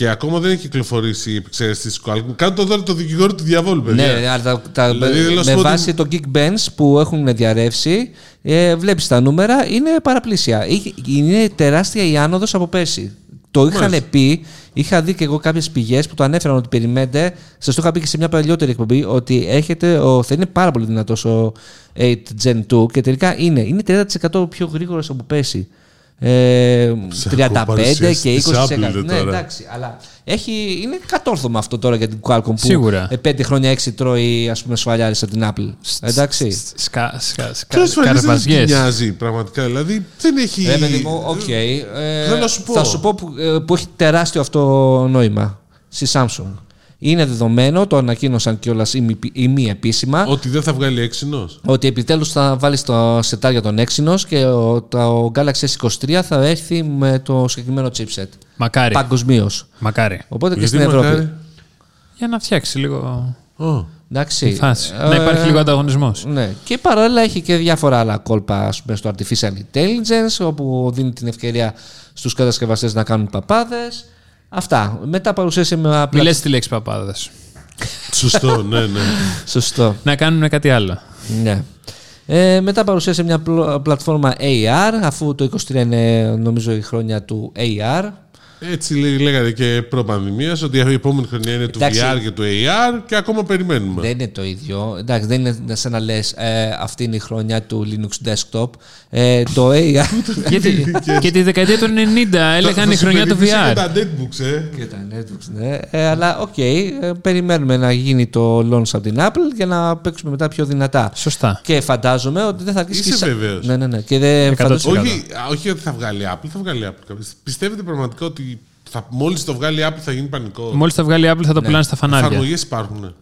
Και ακόμα δεν έχει κυκλοφορήσει η επεξεργαστή της Qualcomm. Κάντε το δώρο το δικηγόρο του διαβόλου, παιδιά. Ναι, αλλά τα, τα- Δηλαδή, θέλω να σου με πω ότι- βάση το Geekbench που έχουν διαρρεύσει, ε, βλέπεις τα νούμερα, είναι παραπλήσια. Είχε- Είναι τεράστια η άνοδος από πέρσι. Το είχαν Μάλιστα. πει, είχα δει και εγώ κάποιες πηγές που το ανέφεραν ότι περιμένετε, σας το είχα πει και σε μια παλιότερη εκπομπή, ότι έρχεται, ο, θα είναι πάρα πολύ δυνατός ο 8 Gen 2 και τελικά είναι, είναι 30% πιο γρήγορος από πέρσι. Ε, Σε 35 ακούω παρουσίαση και 20%. της Apple, ναι, τώρα. εντάξει, αλλά έχει, είναι κατόρθωμα αυτό τώρα για την Qualcomm που Σίγουρα. ε, πέντε χρόνια έξι τρώει ας πούμε σφαλιάρες από την Apple. Εντάξει. Σκα, σκα, σκα, Ποιος φορές δεν της καρπαζιές. νοιάζει πραγματικά. Δηλαδή δεν έχει... Ρε παιδί μου, οκ. ε, Θέλω να σου πω. Θα σου πω που, ε, που έχει τεράστιο αυτό νόημα στη Samsung. Είναι δεδομένο, το ανακοίνωσαν κιόλας ή μη επίσημα, Ότι δεν θα βγάλει έξινος. ότι επιτέλους θα βάλει στο σετάρια τον Exynos και ο, το Galaxy S23 θα έρθει με το συγκεκριμένο chipset. Μακάρι. Παγκοσμίως. Μακάρι. Οπότε και Γιατί στην Ευρώπη. μακάρι; Για να φτιάξει λίγο Ω. Εντάξει. τη φάση. Ε, να υπάρχει λίγο ανταγωνισμός. Ναι. Και παράλληλα έχει και διάφορα άλλα κόλπα ας πούμε, στο Artificial Intelligence, όπου δίνει την ευκαιρία στους κατασκευαστές να κάνουν παπάδες. Αυτά. Μετά παρουσίασε με απλά... Μιλέ τη λέξη παπάδε. Σωστό, ναι, ναι. Σωστό. Να κάνουν κάτι άλλο. Ναι. Ε, μετά παρουσίασε μια πλο- πλατφόρμα AR, αφού το 23 είναι νομίζω η χρόνια του AR. Έτσι λέ- λέγανε και προ-πανδημίας ότι η επόμενη χρονιά είναι του Εντάξει. VR και του AR και ακόμα περιμένουμε. Δεν είναι το ίδιο. Εντάξει, δεν είναι σαν να λες ε, αυτή είναι η χρονιά του Linux Desktop. Ε, το AR... Γιατί και τη δεκαετία του 90 έλεγαν Θα η σου χρονιά του περιποιήσει VR. Και τα netbooks, ε. Και τα netbooks, ναι. Ε, αλλά οκ, ε, περιμένουμε να γίνει το launch από την Apple για να παίξουμε μετά πιο δυνατά. Σωστά. Και φαντάζομαι ότι δεν θα αρχίσει Είσαι και σα- βέβαιος; Ναι, ναι, ναι. Και δεν 100%. φαντάζομαι... Όχι, α, όχι ότι θα βγάλει Apple, θα βγάλει Apple. Πιστεύετε πραγματικά ότι θα, μόλις το βγάλει Apple θα γίνει πανικός. Μόλις θα βγάλει η Apple θα το πουλάνε στα φανάρια. Εφαρμογές υπάρχουν.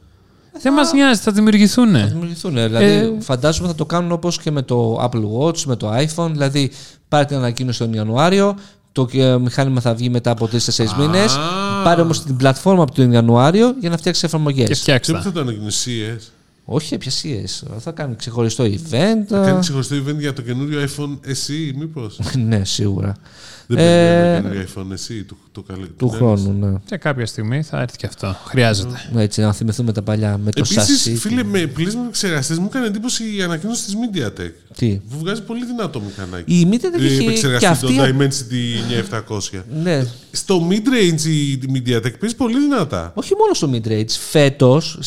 Δεν μας νοιάζει, θα δημιουργηθούν. Θα δημιουργηθούν. Δηλαδή, Ε, φαντάζομαι θα το κάνουν όπως και με το Apple Watch, με το iPhone. Δηλαδή, πάρε την ανακοίνωση τον Ιανουάριο, το ε, μηχάνημα θα βγει μετά από 3-4 μήνες. Πάρε όμως την πλατφόρμα από τον Ιανουάριο για να φτιάξει εφαρμογές. Και Και φτιάξτε. πού θα το ανακοινώσει CES. Όχι πιασίε. Θα κάνει ξεχωριστό event. Θα κάνει ξεχωριστό event για το καινούριο iPhone SE, μήπως; ναι, σίγουρα. Δεν Ε, περιμένουμε καινούριο iPhone SE του, του, καλέ- Του τέλους. χρόνου, ναι. Και κάποια στιγμή θα έρθει και αυτό. Χρειάζεται. Έτσι, να θυμηθούμε τα παλιά με το Επίσης, Sassy. φίλε, με πλήσμα εξεργαστέ μου έκανε εντύπωση η ανακοίνωση της MediaTek. Τι; Που βγάζει πολύ δυνατό μηχανάκι. Η Media Η έχει και επεξεργαστή, το αυτή. Dimensity 9700. Ναι. Στο mid-range η MediaTek παίζει πολύ δυνατά. Όχι μόνο στο mid-range. Φέτος,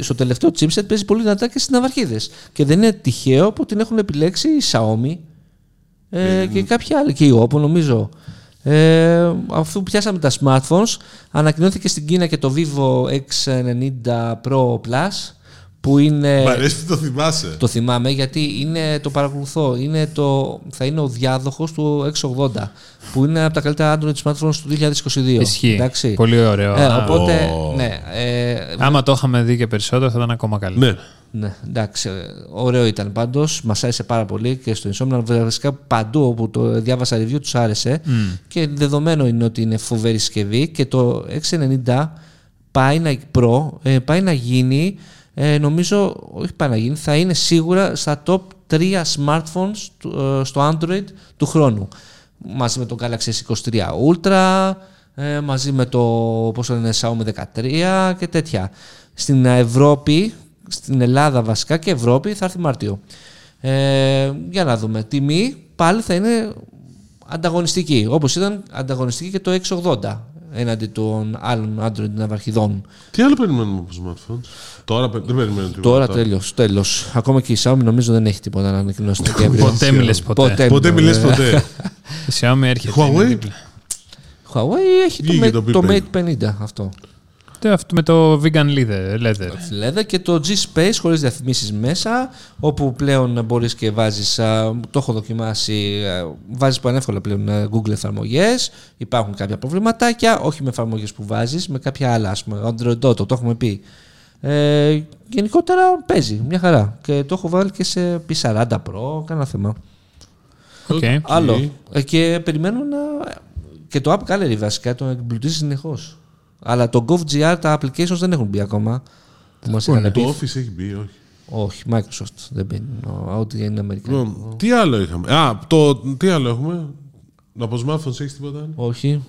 στο τελευταίο chipset παίζει πολύ δυνατά και στις ναυαρχίδες. Και δεν είναι τυχαίο που την έχουν επιλέξει η Xiaomi ε, και κάποια άλλη. Και η Oppo, νομίζω. Ε, αφού πιάσαμε τα smartphones, ανακοινώθηκε στην Κίνα και το Vivo X90 Pro Plus που είναι. Μ' αρέσει που το θυμάσαι. Το θυμάμαι γιατί είναι, το παρακολουθώ. Είναι το, θα είναι ο διάδοχος του X80 που είναι από τα καλύτερα Android smartphones του 2022. Ισχύει. Εντάξει. Πολύ ωραίο. Ε, Α, οπότε, Ω. ναι, ε, Άμα το είχαμε δει και περισσότερο θα ήταν ακόμα καλύτερο. Ναι. Ναι, εντάξει, ε, ωραίο ήταν πάντως, μας άρεσε πάρα πολύ και στο Insomnia βασικά παντού όπου το διάβασα review τους άρεσε και δεδομένο είναι ότι είναι φοβερή συσκευή και το X90 πάει να, Pro, ε, πάει να γίνει, ε, νομίζω, όχι πάει να γίνει, θα είναι σίγουρα στα top 3 smartphones του- ε, στο Android του χρόνου. Μαζί με το Galaxy S23 Ultra, ε, μαζί με το πώς το λένε, Xiaomi 13 και τέτοια. Στην Ευρώπη, στην Ελλάδα βασικά και Ευρώπη θα έρθει Μάρτιο. Ε, για να δούμε. Τιμή πάλι θα είναι ανταγωνιστική. Όπως ήταν ανταγωνιστική και το 680 έναντι των άλλων Android ναυαρχιδών. Τι άλλο περιμένουμε από smartphones. Τώρα πε- δεν περιμένουμε τίποτα. Τώρα τέλος. Τέλος. Ακόμα και η Xiaomi νομίζω δεν έχει τίποτα να ανακοινώσει το Δεκέμβριο. Ποτέ μιλες ποτέ. Ποτέ μιλώ, μιλες ναι. ποτέ. Η Xiaomi έρχεται. Huawei? είναι δίπλα. Huawei έχει το, Βγήκε Mate, το το P50. Mate 50 αυτό. Το αυτό με το vegan leather. leather. Λέδα και το G-Space χωρίς διαφημίσεις μέσα, όπου πλέον μπορείς και βάζεις, α, το έχω δοκιμάσει, α, βάζεις πανεύκολα πλέον α, Google εφαρμογές, υπάρχουν κάποια προβληματάκια, όχι με εφαρμογές που βάζεις, με κάποια άλλα, ας πούμε, Android Auto, το έχουμε πει. Ε, γενικότερα παίζει, μια χαρά. Και το έχω βάλει και σε P40 Pro, κανένα θέμα. Οκ. Άλλο. Ε, και περιμένω να... Και το App Gallery βασικά το εμπλουτίζει συνεχώς. Αλλά το GovGR τα applications δεν έχουν μπει ακόμα. Που μας είχαν Το πει. Office έχει μπει, όχι. Όχι, Microsoft δεν μπαίνει. Ο- Ό,τι είναι Αμερικανικό. Λοιπόν, τι άλλο είχαμε. Α, το, τι άλλο έχουμε; Από smartphones έχεις τίποτα άλλο. Όχι,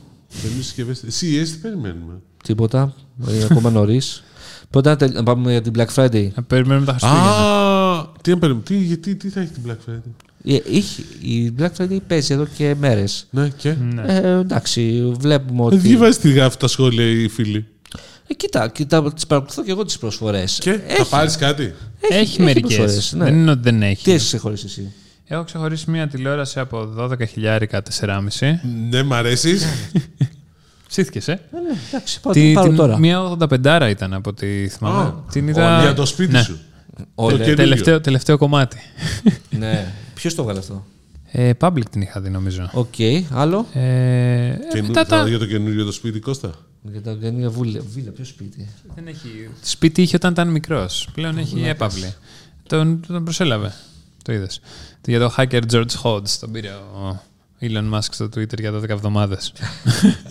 Εμείς συσκευές. CES τι περιμένουμε; τίποτα. Ε, ακόμα νωρίς. Πότε να, τελ- να πάμε για την Black Friday. Να περιμένουμε τα Χριστούγεννα. Α, τι να περιμένουμε; Τι, γιατί, τι θα έχει την Black Friday; Ε, είχε- η Black Friday παίζει εδώ και μέρες. Ναι, και; Ναι. Ε, εντάξει, βλέπουμε Ε, ότι. Διαβάζει τι γράφει τα σχόλια οι φίλοι. Ε, κοίτα, κοίτα τις παρακολουθώ και εγώ τις προσφορές. Και; Θα πάρεις κάτι; Έχει μερικές. προσφορές, ναι. Δεν είναι ότι δεν έχει. Τι έχεις ξεχωρίσει εσύ; Έχω ξεχωρίσει μια τηλεόραση από 12 χιλιάρικα 4,5. Ναι, μ' αρέσεις; Ψήθηκες, ε; Ε, ναι, εντάξει, πάω, Τι, πάρω την- τώρα. Μια 85 ήταν από ό,τι θυμάμαι. Α, την ο- είδα. Για το σπίτι Ναι. σου. Ωραία. το καινούριο. Τελευταίο, τελευταίο κομμάτι. ναι. Ποιος το έβγαλε αυτό; Ε, Public την είχα δει νομίζω. Οκ, άλλο; Ε, ε, Καινού- μετά θα τα... για το καινούριο το σπίτι, Κώστα; Για τα καινούργια βούλα. Βίλα, ποιο σπίτι; Δεν έχει... Σπίτι είχε όταν ήταν μικρός. Πλέον έχει έπαυλη. Τον, τον προσέλαβε. Το είδες. Για το hacker George Hodge τον πήρε ο Elon Musk στο Twitter για 12 εβδομάδες.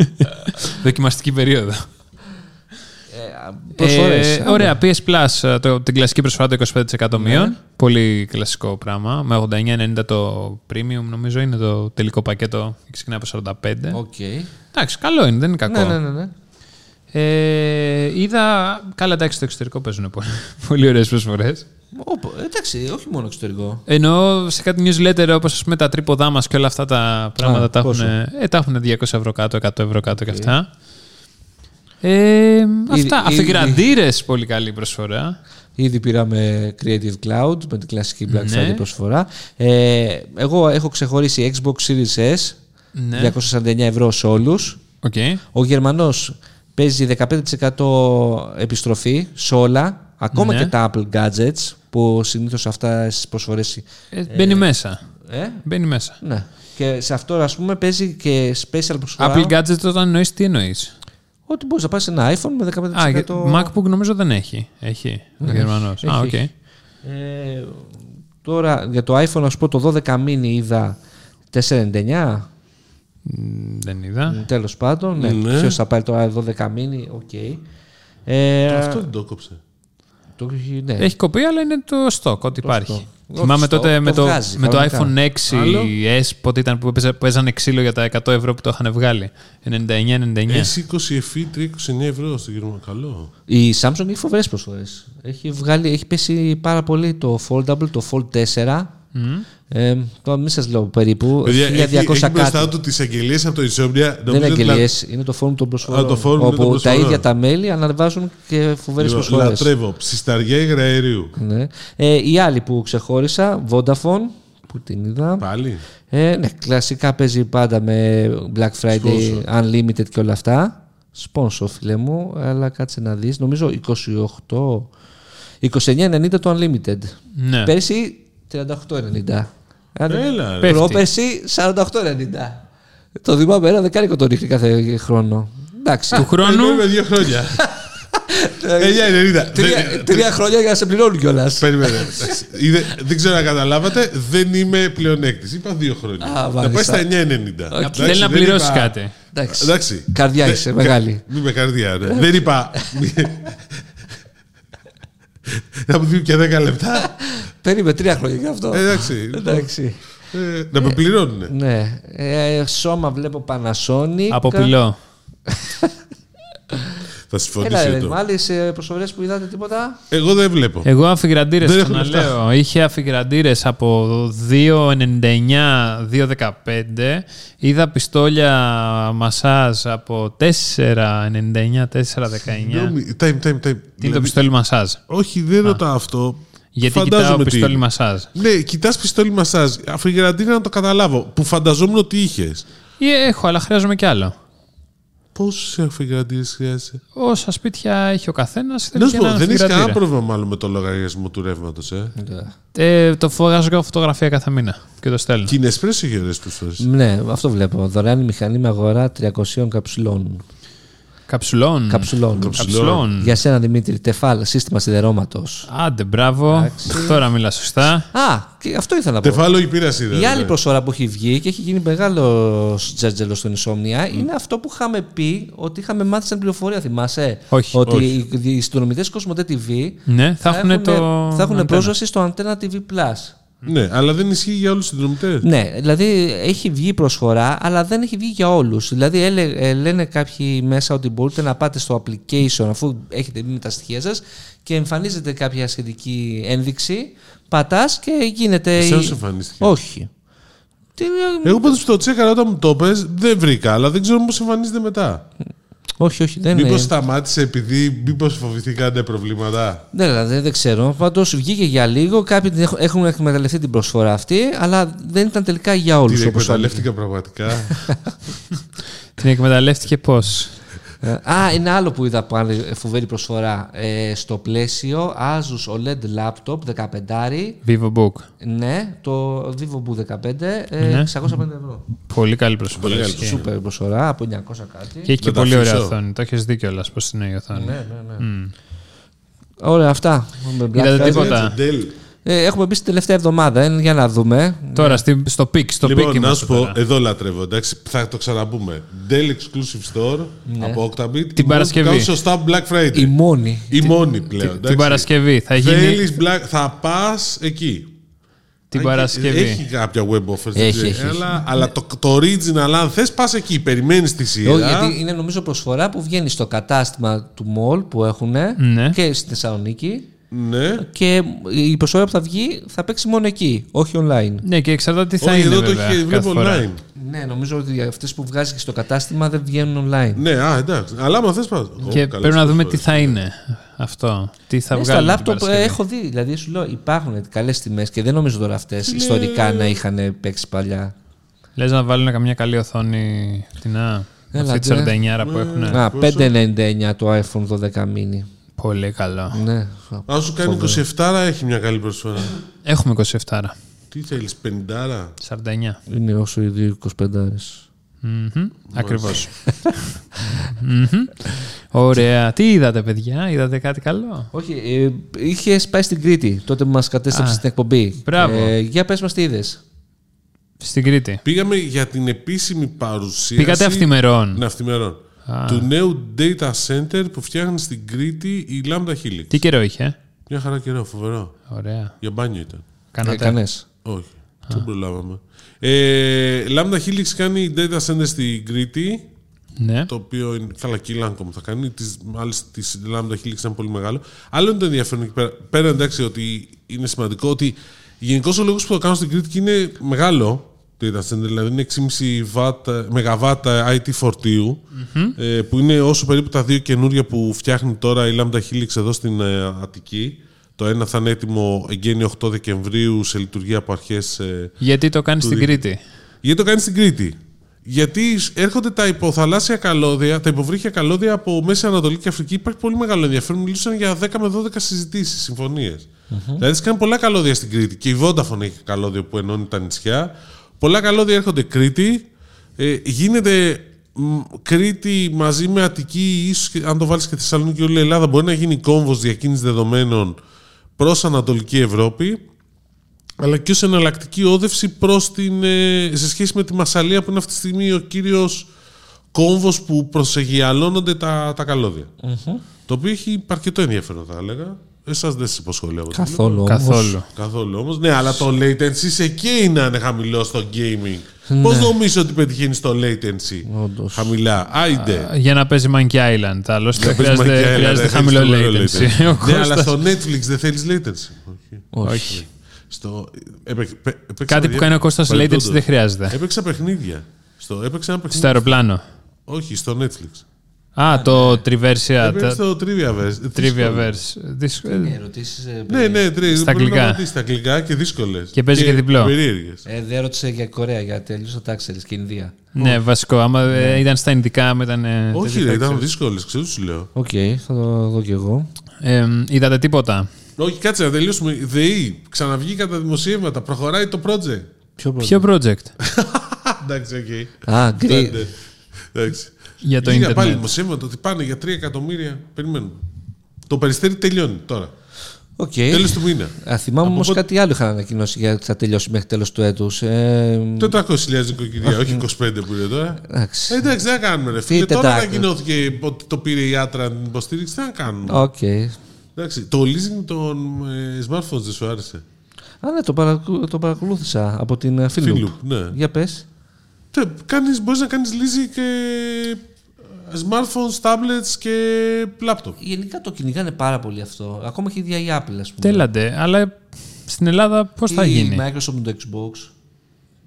Δοκιμαστική περίοδο. Ε, Προσφορές. Ε, ωραία, PS Plus, το, την κλασική προσφορά το 25% μείον. Πολύ κλασικό πράγμα. Με 89,90 το premium, νομίζω είναι το τελικό πακέτο και ξεκινάει από 45. Οκ. Εντάξει, καλό είναι, δεν είναι κακό. Ναι, ναι, ναι. ναι. Ε, είδα. Καλά, εντάξει, στο εξωτερικό παίζουν πολύ, πολύ ωραίες προσφορές. Όπο, εντάξει, όχι μόνο εξωτερικό. Εννοώ σε κάτι newsletter όπως πούμε τα τρίποδά μας και όλα αυτά τα πράγματα Α, τα, έχουν, πόσο; ε, τα έχουν 200 ευρώ κάτω, 100 ευρώ κάτω και αυτά. Ε, αυτά. ήδη- Αυτοκρατήρε, πολύ καλή προσφορά. Ήδη πήραμε Creative Cloud με την κλασική Black Ναι. Friday προσφορά. Ε, εγώ έχω ξεχωρίσει Xbox Series S, Ναι. 249 ευρώ σε όλους. Οκ. Ο Γερμανός παίζει 15% επιστροφή σε όλα, ακόμα Ναι. και τα Apple Gadgets, που συνήθως αυτά στις προσφορές... Ε, μπαίνει μέσα. Ε, Μπαίνει μέσα. ναι. Και σε αυτό, ας πούμε, παίζει και special προσφορά. Apple Gadget όταν εννοείς, τι εννοείς; Ότι μπορείς να πάρεις ένα iPhone με 15%. Α, για- MacBook νομίζω δεν έχει. Έχει. Ο Γερμανός. Α, Έχει, οκ. έχει. Ε, τώρα για το iPhone, να σου πω, το 12 mini είδα 499. Μ, Δεν είδα. Τέλος πάντων. Ναι, Ναι. Ποιος θα πάρει το 12 mini, οκ. Ε, Αυτό δεν το κόψε. Το, ναι. Έχει κοπεί, αλλά είναι το stock, ό,τι υπάρχει. stock. Θυμάμαι Όχι τότε stock, με το το, βγάζει, με το κανονικά. iPhone 6 Άλλο; S, πότε ήταν που παίζα- παίζανε ξύλο για τα 100 ευρώ που το είχαν βγάλει. 99-99. S20 FE 329 ευρώ στο Γερμανό. Καλό. Η Samsung έχει φοβερές προσφορές. Έχει, βγάλει, έχει πέσει πάρα πολύ το Foldable, το Fold 4. Μμ. Ε, τώρα μην σας λέω περίπου. Παιδιά, 1200 έχει, έχει μπροστά κάτι. του τις αγγελίες από το Insomnia. Δεν είναι Νομίζω ότι αγγελίες, είναι το forum των προσφορών. Α, το forum όπου των προσφορών. τα ίδια τα μέλη αναβάζουν και φοβερές λα- προσφορές. Λατρεύω. Ψισταριά υγραερίου. Ναι. Ε, η άλλη που ξεχώρισα, Vodafone, που την είδα. Πάλι. Ε, ναι, κλασικά παίζει πάντα με Black Friday, Unlimited και όλα αυτά. Sponsor, φίλε μου, αλλά κάτσε να δεις. Νομίζω 28, 29,90 το Unlimited. Ναι. Πέρσι 38,90. Άντε, Έλα, ρε. Πέφτει. Πρόπερσι 48,90. Το θυμάμαι ένα δεκάρικο το ρίχνει κάθε χρόνο. Εντάξει. Του χρόνου; Περιμένουμε δύο χρόνια. 9,90. Τρία, Δεν- τρία χρόνια για να σε πληρώνουν κιόλας. Περίμενε. Εντάξει. Είδε- Δεν ξέρω αν καταλάβατε, δεν είμαι πλεονέκτης. Είπα δύο χρόνια. Α, Να μάλιστα. πάει στα 9,90. Εντάξει, Θέλει να δεν πληρώσεις είπα- κάτι. Εντάξει. Εντάξει. Καρδιά Δεν- είσαι, κα- μεγάλη. Μη με καρδιά, ναι. Δεν είπα. Να μου δίνει και 10 λεπτά. Περίμενε τρία χρόνια γι' αυτό. Ε, Εντάξει. Εντάξει. Ε, Να με πληρώνουν. Ναι. Ε, σώμα βλέπω Panasonic. Από πυλό. Θα συμφωνήσω. Έλα, ρε, εδώ. με άλλες προσφορές που είδατε τίποτα; Εγώ δεν βλέπω. Εγώ αφιγραντήρες, Δεν το έχω να λεφτά. λέω. Είχε αφιγραντήρες από 2,99-2,15. Είδα πιστόλια μασάζ από 4,99-4,19. Συγγνώμη, Time, time, time. Τι είναι το Δηλαδή, πιστόλι μασάζ; Όχι, δεν ρωτάω αυτό. Γιατί Φαντάζομαι κοιτάω τι πιστόλι είναι. μασάζ. Ναι, κοιτάς πιστόλι μασάζ. Αφιγραντήρα να το καταλάβω. Που φανταζόμουν ότι είχες. Ε, Έχω, αλλά χρειάζομαι κι άλλο. Πόσου αφιγραντήρε χρειάζεσαι; Όσα σπίτια έχει ο καθένας. Να σου πω, δεν έχεις κανένα πρόβλημα μάλλον με το λογαριασμό του ρεύματος, ε; Ε, το βγάζω φωτογραφία κάθε μήνα και το στέλνω. Και είναι εσπρέσο έχει ωραίε προσφορέ. Ναι, αυτό βλέπω. Δωρεάν μηχανή με αγορά 300 καψουλών. Καψουλών. Καψουλών. Καψουλών. Για σένα Δημήτρη, τεφάλ, σύστημα σιδερώματος. Άντε, μπράβο. Τώρα μιλά σωστά. Α, και αυτό ήθελα να πω. Τεφάλο η πείραση. Η άλλη προσφορά που έχει βγει και έχει γίνει μεγάλος τζέρτζελο στον Ισόμνια είναι αυτό που είχαμε πει ότι είχαμε μάθει σαν πληροφορία, θυμάσαι; Όχι. Ότι Όχι. οι- οι συνδρομητέ Cosmote TV Ναι, θα έχουν το. θα έχουν αντένα. πρόσβαση στο Antenna TV Plus. Ναι, αλλά δεν ισχύει για όλους τους συνδρομητές. Ναι, δηλαδή έχει βγει προσφορά, αλλά δεν έχει βγει για όλους. Δηλαδή έλε- ε, λένε κάποιοι μέσα ότι μπορείτε να πάτε στο application αφού έχετε μπει με τα στοιχεία σας και εμφανίζεται κάποια σχετική ένδειξη. Πατάς και γίνεται. Εσένα η- σου εμφανίστηκε. Όχι. Τι, Εγώ πάντως το τσέκαρα όταν μου το πες δεν βρήκα, αλλά δεν ξέρω πώς εμφανίζεται μετά. Όχι, όχι. Δεν Μήπως είναι. σταμάτησε επειδή μήπως φοβηθήκατε προβλήματα. Ναι, δηλαδή, δεν ξέρω. Πάντως βγήκε για λίγο. Κάποιοι την έχουν- έχουν εκμεταλλευτεί την προσφορά αυτή, αλλά δεν ήταν τελικά για όλους Την όπως εκμεταλλεύτηκα πραγματικά. Την εκμεταλλεύτηκε πώς; Α, είναι άλλο που είδα πάλι φοβερή προσφορά. Ε, στο πλαίσιο Asus OLED Laptop 15. Vivo Book. Ναι, το Vivo Boo 15, ε, Ναι. 605 ευρώ. Πολύ καλή προσφορά. Πολύ καλή Ισχύει. Σούπερ προσφορά από 900 κάτι. Και έχει και Να τα πολύ ωραία αφήσω. οθόνη. Το έχεις δει κιόλας πώς είναι η οθόνη. Ναι, ναι, ναι. Ωραία, αυτά. Με Black Είδατε Friday. τίποτα; Dell. Ε, έχουμε μπει στην τελευταία εβδομάδα. ε, για να δούμε. Τώρα στη- στο peak, στο peak Λοιπόν, να είμαστε σου πω, τώρα. εδώ λατρεύω. Εντάξει, θα το ξαναπούμε. Dell Exclusive Store από Octabit. Την Παρασκευή. Κάνουν σωστά Black Friday. Η μόνη. Η μόνη πλέον. Την εντάξει. Παρασκευή θα γίνει. Θέλεις Black, θα πας εκεί. Την Αν και- Παρασκευή. Έχει κάποια web offers. δεν Έχει, ξέρω, έχει, Αλλά, αλλά το, το original, αν θες, πας εκεί. Περιμένεις τη σειρά. Όχι, γιατί είναι νομίζω προσφορά που βγαίνει στο κατάστημα του mall που έχουν Ναι. και στη Θεσσαλονίκη. Ναι. Και η προσφορά που θα βγει θα παίξει μόνο εκεί, όχι online. Ναι, και εξαρτάται τι θα Όχι, είναι. εδώ το βέβαια, έχει κάθε βλέπω φορά. online. Ναι, νομίζω ότι αυτές που βγάζει και στο κατάστημα δεν βγαίνουν online. Ναι, α, εντάξει. Αλλά άμα θες, πα. Και πρέπει να δούμε τι θα είναι αυτό. Τι θα Ε, βγάλει. στα την λάπτοπ ε, Παρασκευή. έχω δει. Δηλαδή, σου λέω υπάρχουν καλές τιμές και δεν νομίζω τώρα αυτές ιστορικά να είχαν παίξει παλιά. Λες να βάλουν καμιά καλή οθόνη φτηνά. Έλα, Αυτή τη ντε. 49 που έχουν. Α, 5,99 το iPhone 12 mini. Πολύ καλό. Ναι. Αν σου κάνει 27, έχει μια καλή προσφορά. Έχουμε 27. Τι θέλεις, 50. 49. Είναι όσο οι δύο 25 Μμμ, Ακριβώς. Μμμ. Ωραία. Τι είδατε, παιδιά, είδατε κάτι καλό; Όχι, ε, είχε πάει στην Κρήτη τότε που μας κατέστρεψε Α, στην εκπομπή. μπράβο. Ε, για πες μας τι είδες. Στην Κρήτη. Πήγαμε για την επίσημη παρουσίαση. Πήγατε αυθημερών. Ναι, αυθημερών. Α. Του νέου data center που φτιάχνει στην Κρήτη η Lambda Helix. Τι καιρό είχε; Μια χαρά καιρό, φοβερό. Ωραία. Για μπάνιο ήταν. Κάνατε. Έκανες. Όχι, δεν προλάβαμε. Ε, Lambda Helix κάνει data center στην Κρήτη, Ναι. το οποίο είναι καλά και η Lancome θα κάνει. Τις, άλλες της Lambda Helix είναι πολύ μεγάλο. Άλλο είναι το ενδιαφέρον εκεί πέρα. Πέρα εντάξει ότι είναι σημαντικό ότι γενικώς ο λόγος που το κάνουν στην Κρήτη και είναι μεγάλο data center, δηλαδή είναι 6,5 MW IT φορτιου ε, που είναι όσο περίπου τα δύο καινούρια που φτιάχνει τώρα η Lambda Helix εδώ στην ε, Αττική. Το ένα θα είναι έτοιμο εγγένειο 8 Δεκεμβρίου σε λειτουργία από αρχές ε, Γιατί το κάνει στην δι- Κρήτη; γιατί το κάνει στην Κρήτη; Γιατί έρχονται τα υποθαλάσσια καλώδια, τα υποβρύχια καλώδια από Μέση Ανατολή και Αφρική. Υπάρχει πολύ μεγάλο ενδιαφέρον. Μιλούσαν για 10 με 12 συζητήσεις, συμφωνίες. Δηλαδή, σκάνε πολλά καλώδια στην Κρήτη. Και η Vodafone έχει καλώδιο που ενώνει τα νησιά. Πολλά καλώδια έρχονται Κρήτη. Ε, γίνεται μ, Κρήτη μαζί με Αττική, ίσως και αν το βάλεις και Θεσσαλονίκη και όλη η Ελλάδα, μπορεί να γίνει κόμβος διακίνησης δεδομένων προς Ανατολική Ευρώπη αλλά και ως εναλλακτική όδευση προς την, ε, σε σχέση με τη Μασαλία που είναι αυτή τη στιγμή ο κύριος κόμβος που προσεγειαλώνονται τα, τα καλωδια Το οποίο έχει αρκετό ενδιαφέρον θα έλεγα. Εσάς δεν σας υποσχολεί από Καθόλου. όμως. Καθόλου. Καθόλου όμως. Ναι, αλλά το latency σε εκεί είναι να είναι χαμηλό στο gaming. Πώς νομίζω ότι πετυχαίνεις το latency; Όντως. χαμηλά. Άιντε. Για να παίζει Monkey Island. Άλλο Να παίζει χρειάζεται, Monkey Island, χρειάζεται δεν χαμηλό θέλεις το latency. Ο Ναι, αλλά Κώστας- στο Netflix δεν θέλεις latency. Όχι. Όχι. Στο... έπαι- παι- έπαιξα Κάτι που παιδιά- κάνει ο Κώστας latency παρεμπιπτόντως. δεν χρειάζεται. Έπαιξα παιχνίδια. Στο... Έπαιξα ένα παιχνίδι. Στο αεροπλάνο. Όχι, στο Netflix. Α, το Triversia. Έπαιξα στο Trivia Verse. Trivia Δύσκολο. Verse. Δύσκολο. Ερωτήσεις, ε, Ναι, ναι, τρει. Στα αγγλικά. Στα αγγλικά και δύσκολες. Και παίζει και διπλό. Περίεργες. Ε, δεν ρώτησε για Κορέα, γιατί αλλιώς θα τα ξέρει και Ινδία. Ναι, βασικό. Άμα ε, ήταν στα Ινδικά, με ήταν. ε, Όχι, τέτοιο, ρε, θα ήταν ξέρεις. δύσκολες, ξέρω, σου λέω. Οκ, θα το δω κι εγώ. Ε, είδατε τίποτα; Όχι, κάτσε να τελειώσουμε. ΔΕΗ, ξαναβγήκα τα δημοσίευματα. Προχωράει το project. Ποιο πρώτο. Ποιο project; Εντάξει, οκ. Α, γκρι. Ναι, Εντάξει. Για το Βγήκα πάλι ίντερνετ. δημοσίευματα ότι πάνε για 3 εκατομμύρια. Περιμένουμε. Το περιστέρι τελειώνει τώρα. Οκ. Τέλος του μήνα. Α, θυμάμαι Από όμως πότε- κάτι άλλο είχαν ανακοινώσει για ότι θα τελειώσει μέχρι τέλος του έτους. Ε, 400.000 νοικοκυριά, όχι 25 που είναι τώρα. εντάξει. Ε, εντάξει, δεν θα κάνουμε ρε φίλε. Τώρα τετράκο. ανακοινώθηκε ότι το πήρε η Άτρα την υποστήριξη. Τι να κάνουμε. Οκ. Εντάξει, το leasing των ε, smartphones δεν σου άρεσε; Α, ναι, το, παρακου- το παρακολούθησα από την ε, Φίλου. Φίλου, ναι. Για πες. Τε, κάνεις, μπορείς να κάνεις leasing και ε, smartphones, tablets και laptop. Γενικά το κυνηγάνε πάρα πολύ αυτό. Ακόμα και η ίδια η Apple, ας πούμε. Τέλαντε, αλλά στην Ελλάδα πώς θα η γίνει; Microsoft με το Xbox.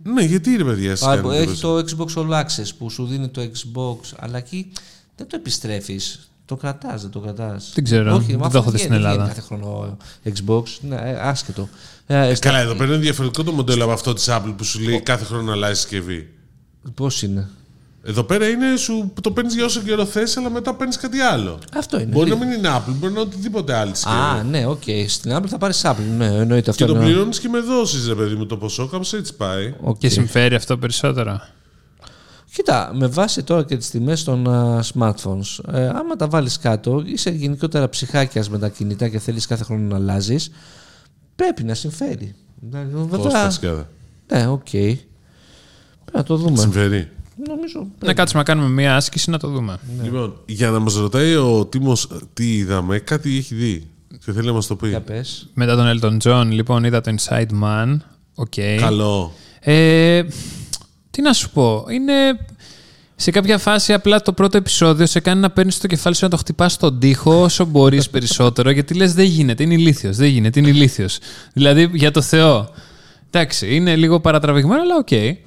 Ναι, γιατί ρε παιδιά, Α, εσείς κάνετε έχει τόσο. το Xbox All Access που σου δίνει το Xbox, αλλά εκεί δεν το επιστρέφεις. Το κρατάς, δεν το κρατάς. Δεν ξέρω, δεν το έχω δει στην Ελλάδα. κάθε χρόνο Xbox. Ναι, ε, άσχετο. Ε, στα- Καλά, εδώ πέρα είναι διαφορετικό το μοντέλο από αυτό της Apple που σου λέει κάθε χρόνο αλλάζει συσκευή. Πώς είναι; Εδώ πέρα είναι σου το παίρνεις για όσο καιρό θες, αλλά μετά παίρνεις κάτι άλλο. Αυτό είναι. Μπορεί να μην είναι Apple, μπορεί να είναι οτιδήποτε άλλη συσκευή. Α, ναι, οκ. Στην Apple θα πάρεις Apple. Ναι, εννοείται και αυτό. το ναι. πληρώνεις και με δόσεις, ρε παιδί μου, το ποσό, κάπως έτσι πάει. Οκ. Και συμφέρει αυτό περισσότερο. Κοίτα, με βάση τώρα και τις τιμές των α, smartphones, ε, άμα τα βάλεις κάτω, είσαι γενικότερα ψυχάκιας με τα κινητά και θέλεις κάθε χρόνο να αλλάζεις, πρέπει να συμφέρει. Δηλαδή, Βέβαια, Κόστα σκάδα. ναι, οκ. Πρέπει να το δούμε. Συμφέρει. Νομίζω Να κάτσουμε να κάνουμε μια άσκηση να το δούμε. Λοιπόν, για να μας ρωτάει ο Τίμος τι είδαμε, κάτι έχει δει και θέλει να μας το πει. Για πες. Μετά τον Elton John, λοιπόν, είδα το Inside Man. Οκ. Καλό. Ε, τι να σου πω. Είναι σε κάποια φάση απλά το πρώτο επεισόδιο σε κάνει να παίρνεις το κεφάλι σου να το χτυπάς στον τοίχο όσο μπορείς περισσότερο γιατί λες δεν γίνεται, είναι ηλίθιος. Δεν γίνεται, είναι ηλίθιος. Δηλαδή για το Θεό. Εντάξει, είναι λίγο παρατραβηγμένο, αλλά οκ.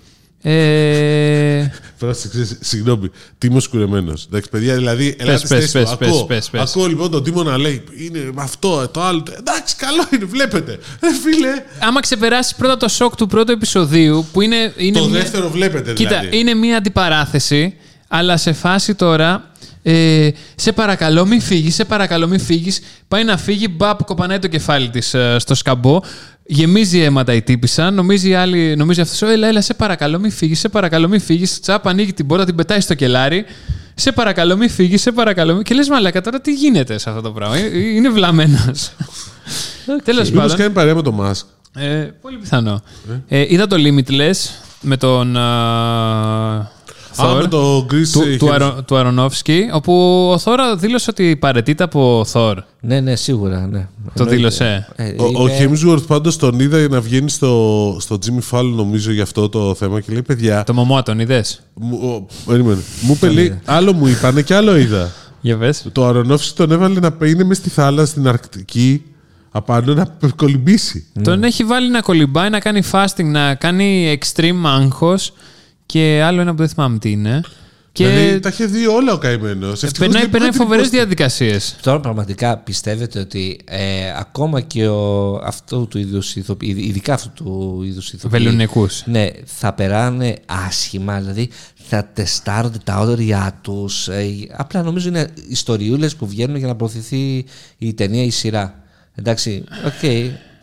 Ε, Πρόσεξε, συγγνώμη. Τίμος κουρεμένος. Εντάξει, παιδιά, δηλαδή. Ελάτε πες, στη θέση πες, μου. πες, Ακούω, πες, πες. ακούω λοιπόν τον Τίμο να λέει είναι αυτό, το άλλο. Εντάξει, καλό είναι, βλέπετε. Ε, φίλε, άμα ξεπεράσει πρώτα το σοκ του πρώτου επεισοδίου, που είναι. είναι το μια- δεύτερο βλέπετε Κοίτα, δηλαδή. είναι μια αντιπαράθεση, αλλά σε φάση τώρα. Ε, σε παρακαλώ μην φύγεις, σε παρακαλώ μην φύγεις. Πάει να φύγει, μπαπ, κοπανάει το κεφάλι της στο σκαμπό. Γεμίζει αίματα η τύπησα. Νομίζει, η άλλη, νομίζει αυτός, έλα, έλα, σε παρακαλώ μην φύγεις, σε παρακαλώ μην φύγεις. Τσάπ, ανοίγει την πόρτα, την πετάει στο κελάρι. Σε παρακαλώ μην φύγεις, σε παρακαλώ μην. Και λες, μαλάκα, τώρα τι γίνεται σε αυτό το πράγμα; Ε, Είναι βλαμμένος. Τέλος Μήπως πάντων. κάνει παρέα με το Musk. Ε, πολύ πιθανό. Ε, είδα το Limitless με τον. α, Α, Thor, με το Greece του, ε, του, Hemsworth. Αρο, του Aronofsky, όπου ο Θόρα δήλωσε ότι παρετείται από Thor. Ναι, ναι, σίγουρα, ναι. Το Εννοείται. δήλωσε. Ε, Ο, ο είναι- Hemsworth πάντως τον είδα να βγαίνει στο, στο Jimmy Fallon νομίζω για αυτό το θέμα και λέει παιδιά Το Μωμόα τον είδες; μου, ο, περίμενε, μου είπε λέει, άλλο μου είπανε και άλλο είδα Για πες. το Aronofsky τον έβαλε να είναι μες στη θάλασσα στην Αρκτική απάνω να κολυμπήσει Τον έχει βάλει να κολυμπάει, να κάνει fasting, να κάνει extreme άγχος και άλλο ένα που δεν θυμάμαι τι είναι. Και Δηλαδή τα είχε δει όλα ο καημένος Ευτυχώς περνάει, δεν περνάει πήγα φοβερές την διαδικασίες. Τώρα πραγματικά πιστεύετε ότι ε, ακόμα και ο, αυτού του είδους ηθοποιοί, ειδικά αυτού του είδους ηθοποιοί, βεληνεκούς. ναι, θα περάνε άσχημα, δηλαδή θα τεστάρονται τα όρια τους. Ε, απλά νομίζω είναι ιστοριούλες που βγαίνουν για να προωθηθεί η ταινία ή η σειρά. Εντάξει, οκ.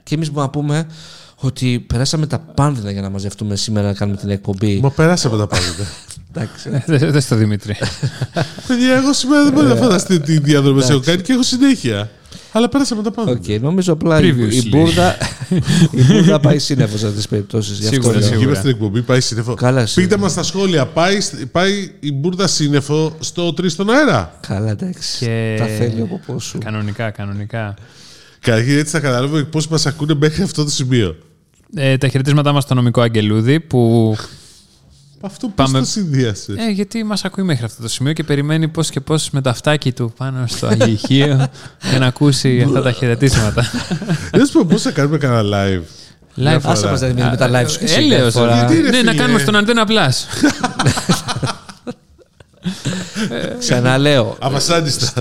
Και εμείς μπορούμε να πούμε ότι περάσαμε τα πάνδυνα για να μαζευτούμε σήμερα να κάνουμε την εκπομπή. Μα περάσαμε τα πάντα Εντάξει. Δεν στο Δημήτρη. Παιδιά εγώ σήμερα δεν Ε, μπορώ να φανταστείτε τι διαδρομές έχω κάνει και έχω συνέχεια αλλά πέρασαμε τα πάντα Οκ, νομίζω απλά η, η, Previously. μπουρδα, η μπουρδα πάει σύννεφος σε αυτές τις περιπτώσεις. Γι' αυτό Σίγουρα, λέω. σίγουρα. Εκεί στην εκπομπή πάει σύννεφο. Καλά, Πείτε σίγουρα. μας στα σχόλια, πάει, πάει η μπουρδα σύννεφο στο 3 στον αέρα; Καλά, εντάξει. Και- Τα θέλει από πώ σου. κανονικά, κανονικά. Καταρχήν έτσι θα καταλάβουμε πώς μας ακούνε μέχρι αυτό το σημείο. Ε, τα χαιρετίσματά μας στο νομικό Αγγελούδη που Αυτό πώς Πάμε- το συνδύασες; Ε, γιατί μας ακούει μέχρι αυτό το σημείο και περιμένει πώς και πώς με το αυτάκι του πάνω στο αγιηχείο για να ακούσει αυτά τα χαιρετίσματα. Δεν σου πω πώς θα κάνουμε κανένα live. Live. Άσε μας να μην με τα live σου και εσύ Έλεος, κάθε φορά. Γιατί, ρε, Ναι, να φίλε; κάνουμε στον Αντένα Plus. Ξαναλέω. Αβασάνιστα.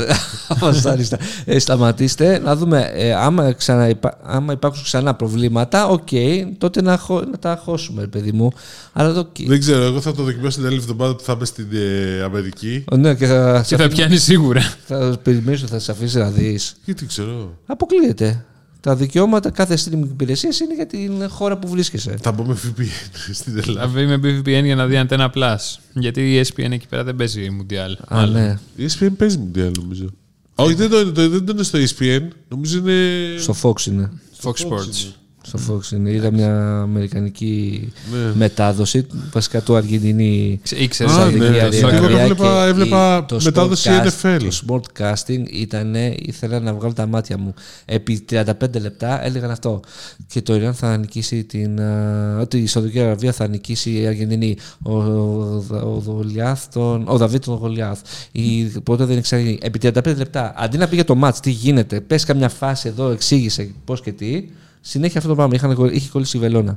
Βασάνιστα. Ε, σταματήστε να δούμε ε, άμα, ξανα, υπά- άμα υπάρξουν ξανά προβλήματα, οκ, τότε να, χω- να τα χώσουμε, ρε παιδί μου. Αλλά το. Δεν ξέρω, εγώ θα το δοκιμάσω την άλλη εβδομάδα που θα είμαι στην ε, Αμερική. Ναι, και θα, Και θα πιάνεις σίγουρα. θα περιμένεις ότι θα σε αφήσει να δεις. Γιατί ξέρω. Αποκλείεται. Τα δικαιώματα κάθε streaming υπηρεσίας είναι για την χώρα που βρίσκεσαι. Θα μπω με VPN στην Θα Ελλάδα. βγει με BVPN για να δει Αντένα Plus. Γιατί η ESPN εκεί πέρα δεν παίζει Mundial. Α, ναι. Η ESPN παίζει μου νομίζω. Όχι, δεν το είναι, το- δεν το είναι στο ESPN. Νομίζω είναι. Στο Fox είναι. Fox Sports. Στο Fox είναι. Είδα μια αμερικανική Ναι. μετάδοση, βασικά του Αργεντινή. Ήξερε. Α, Σαουδική ναι. Αραβία Στο και έβλεπα- η- έβλεπα το μετάδοση sportcast- NFL. Το sportcasting ήταν, ήθελα να βγάλω τα μάτια μου. Επί 35 λεπτά έλεγαν αυτό. Και το Ιράν θα νικήσει την. α, Ότι η Σαουδική Αραβία θα νικήσει η Αργεντινή. Ο, ο, ο, Γολιάθ τον- ο Δαβίτ τον Γολιάθ. Η, ποτέ δεν ήξερε. Επί 35 λεπτά. Αντί να πήγε το μάτς, τι γίνεται, πες καμιά φάση εδώ, εξήγησε πώς και τι. Συνέχεια αυτό το πράγμα. Είχαν, είχε κολλήσει η βελόνα.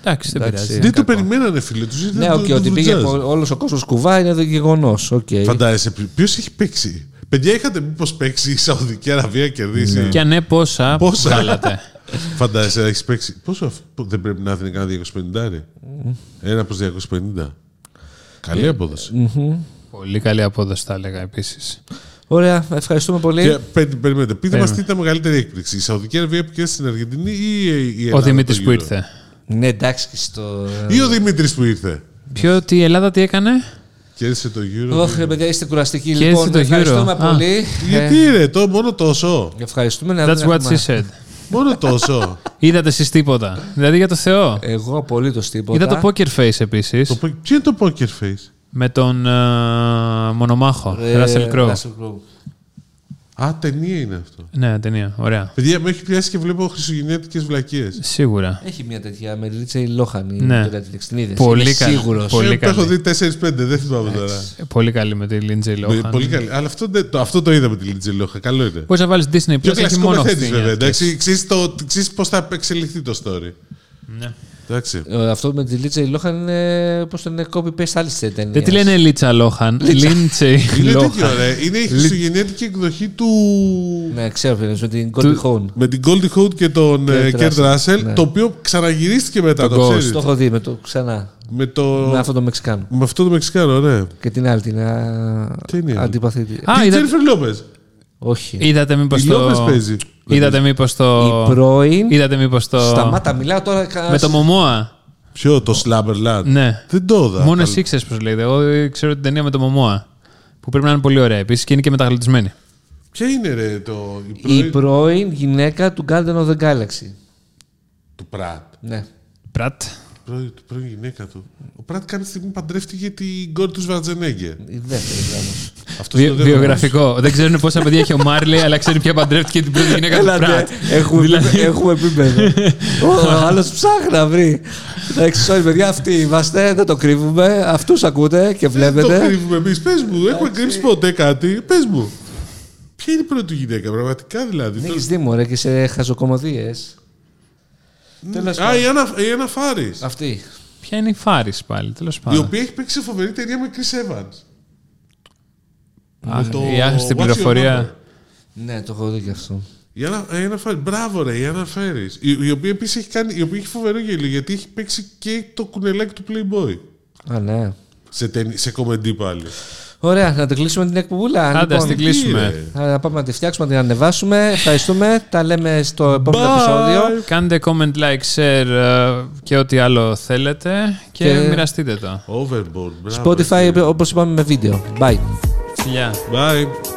Εντάξει, δεν Εντάξει. πειράζει. Δεν το Κακό. περιμένανε, φίλε τους. Ναι, οκέι, ότι πήγε όλος ο κόσμος κουβά είναι γεγονός. Okay. Φαντάζεσαι, ποιος έχει παίξει; Παιδιά, είχατε μήπως παίξει η Σαουδική Αραβία κερδίσει. Και αν ναι, πόσα, Πόσα; βγάλατε. Φαντάζεσαι, έχεις παίξει. Πόσο αυ- που δεν πρέπει να είναι κανένα 250. Ένα προς 250. Καλή απόδοση. Πολύ καλή απόδοση θα έλεγα επίσης. Ωραία, ευχαριστούμε πολύ. Και πέ- περιμένετε, πείτε μας Πέμε. τι ήταν μεγαλύτερη έκπληξη. Η Σαουδική Αραβία που κέρδισε στην Αργεντινή ή η Ο Ελλάδα. Δημήτρης το που Euro? ήρθε. Ναι, εντάξει και στο. Ή ο Δημήτρης που ήρθε. Ποιο, τι η Ελλάδα τι έκανε; Κέρδισε το Euro. Όχι, ρε παιδιά, είστε κουραστικοί. Και Λοιπόν, έτσι το ευχαριστούμε Euro. Α. πολύ. Γιατί ρε, το μόνο τόσο. Ε, ευχαριστούμε να That's δεν what έχουμε- she said. Μόνο τόσο. Είδατε εσείς τίποτα. Δηλαδή για το Θεό. Εγώ απολύτω τίποτα. Είδα το Poker Face επίσης. Το πο- Ποιο είναι το poker face; Με τον ε, μονομάχο. Ε, Russell Crowe. Russell Crowe. Α, ταινία είναι αυτό. Ναι, ταινία. Ωραία. Παιδιά, με έχει πιάσει και βλέπω χριστουγεννιάτικε βλακίες. Σίγουρα. Έχει μια τέτοια με Ρίτσα η Λόχανη. Ναι. Την είδες. Πολύ Είμαι καλή. σίγουρος. Πολύ Ε, έχω καλή. δει 4-5, δεν θυμάμαι τώρα. Ε, Πολύ καλή με τη Lindsay Με- Lohan. Πολύ καλή. Αλλά αυτό, δεν- το, αυτό το είδα με τη Λίτζε Λόχα. Καλό είναι. Μπορεί να βάλεις Disney Πιο Plus έχει κλασικό μόνο μεθέτης βέβαια. χριστουγεννιάτικες. Εντάξει, ξέρεις, το, ξέρεις πώς θα εξελιχθεί το story. Ναι. Εντάξει. Ε, Αυτό με τη Λίτσα η Λόχαν είναι. Πώς το είναι, copy-paste άλλη ταινία. Δεν τη λένε Λίτσα Λόχαν. Lindsay Είναι τέτοιο, Lohan. ρε. Είναι η χριστουγεννιάτικη εκδοχή του... Ναι, ξέρω ποιο είναι, με την Goldie Hawn. Με την Goldie Hawn και τον ε, Kurt Kurt Russell, Russell, ναι. το οποίο ξαναγυρίστηκε μετά, Το το Ghost. ξέρεις. Το έχω δει με το ξανά. Με, το... Με αυτό το Μεξικάνο. με αυτό το Μεξικάνο, ναι. Και την άλλη, την α... Τι είναι; η άλλη; αντιπαθήτη. Α, Την είδα- Jennifer Lopez. Όχι. Είδατε μήπως Η το. Lopez παίζει. Είδατε μήπως το. Η πρώην. Είδατε μήπως το. Σταμάτα, μιλάω τώρα. κα- Με το Μωμόα. Ποιο, το Slumberland. Ναι. Δεν το είδα. Μόνο Καλ- εσύ ξέρεις πώς λέγεται. Εγώ ξέρω την ταινία με το Μωμόα. Που πρέπει να είναι πολύ ωραία επίσης και είναι και μεταγλωτισμένη. Ποια είναι ρε το... Η Η πρώην πρώην γυναίκα του Garden of the Galaxy. του Πρατ. Ναι. Πρατ. Πρώην, του πρώην γυναίκα του. Ο Πρατ κάποια στιγμή παντρεύτηκε την κόρη του Σβαρτζενέγκερ. Η δεύτερη όμως. Αυτό Βιο- βιογραφικό. Δεν ξέρουν πόσα παιδιά έχει ο Μάρλεϊ, αλλά ξέρει ποια παντρεύτηκε την πρώτη γυναίκα του Έλατε, Πρατ. έχουμε, Δηλαδή- επίπεδο, έχουμε επίπεδο. Ο άλλος ψάχνει να βρει. Εντάξει, sorry, παιδιά, αυτοί είμαστε, δεν το κρύβουμε. Αυτούς ακούτε και Δεν το βλέπετε. κρύβουμε εμείς. Πες μου, έχουμε κρύψει ποτέ κάτι; Πες μου. Ποια είναι η πρώτη του γυναίκα, πραγματικά δηλαδή; Δεν Το- έχει δει μωρέ και σε χαζοκομωδίες. Τέλος Α, η Άννα, η Άννα Φάρης, Αυτή. Ποια είναι η Φάρης πάλι, τέλος Η πάντων. οποία έχει παίξει σε φοβερή ταινία με Chris Evans. Αχ, με το Η άχρηστη What's Your πληροφορία. Ναι, το έχω δει και αυτό. Η Άννα, η Άννα Φάρης. Μπράβο, ρε, η Άννα Φάρης. Η, η οποία επίσης έχει, κάνει, η οποία έχει φοβερό γέλιο γιατί έχει παίξει και το κουνελάκι του Playboy. Α, ναι. Σε, ταινί- σε κομμεντή πάλι. Ωραία, να το κλείσουμε την εκπομπούλα. Λοιπόν, Άντε, ας την κλείσουμε. τι, ρε. να πάμε να τη φτιάξουμε, να την ανεβάσουμε. Ευχαριστούμε. Τα λέμε στο επόμενο Bye. επεισόδιο. Κάντε comment, like, share ε, και ό,τι άλλο θέλετε και, Και- μοιραστείτε το. Overboard. Μπράβο, Spotify, ρε. όπως είπαμε, με βίντεο. Bye. Φιλιά. Bye.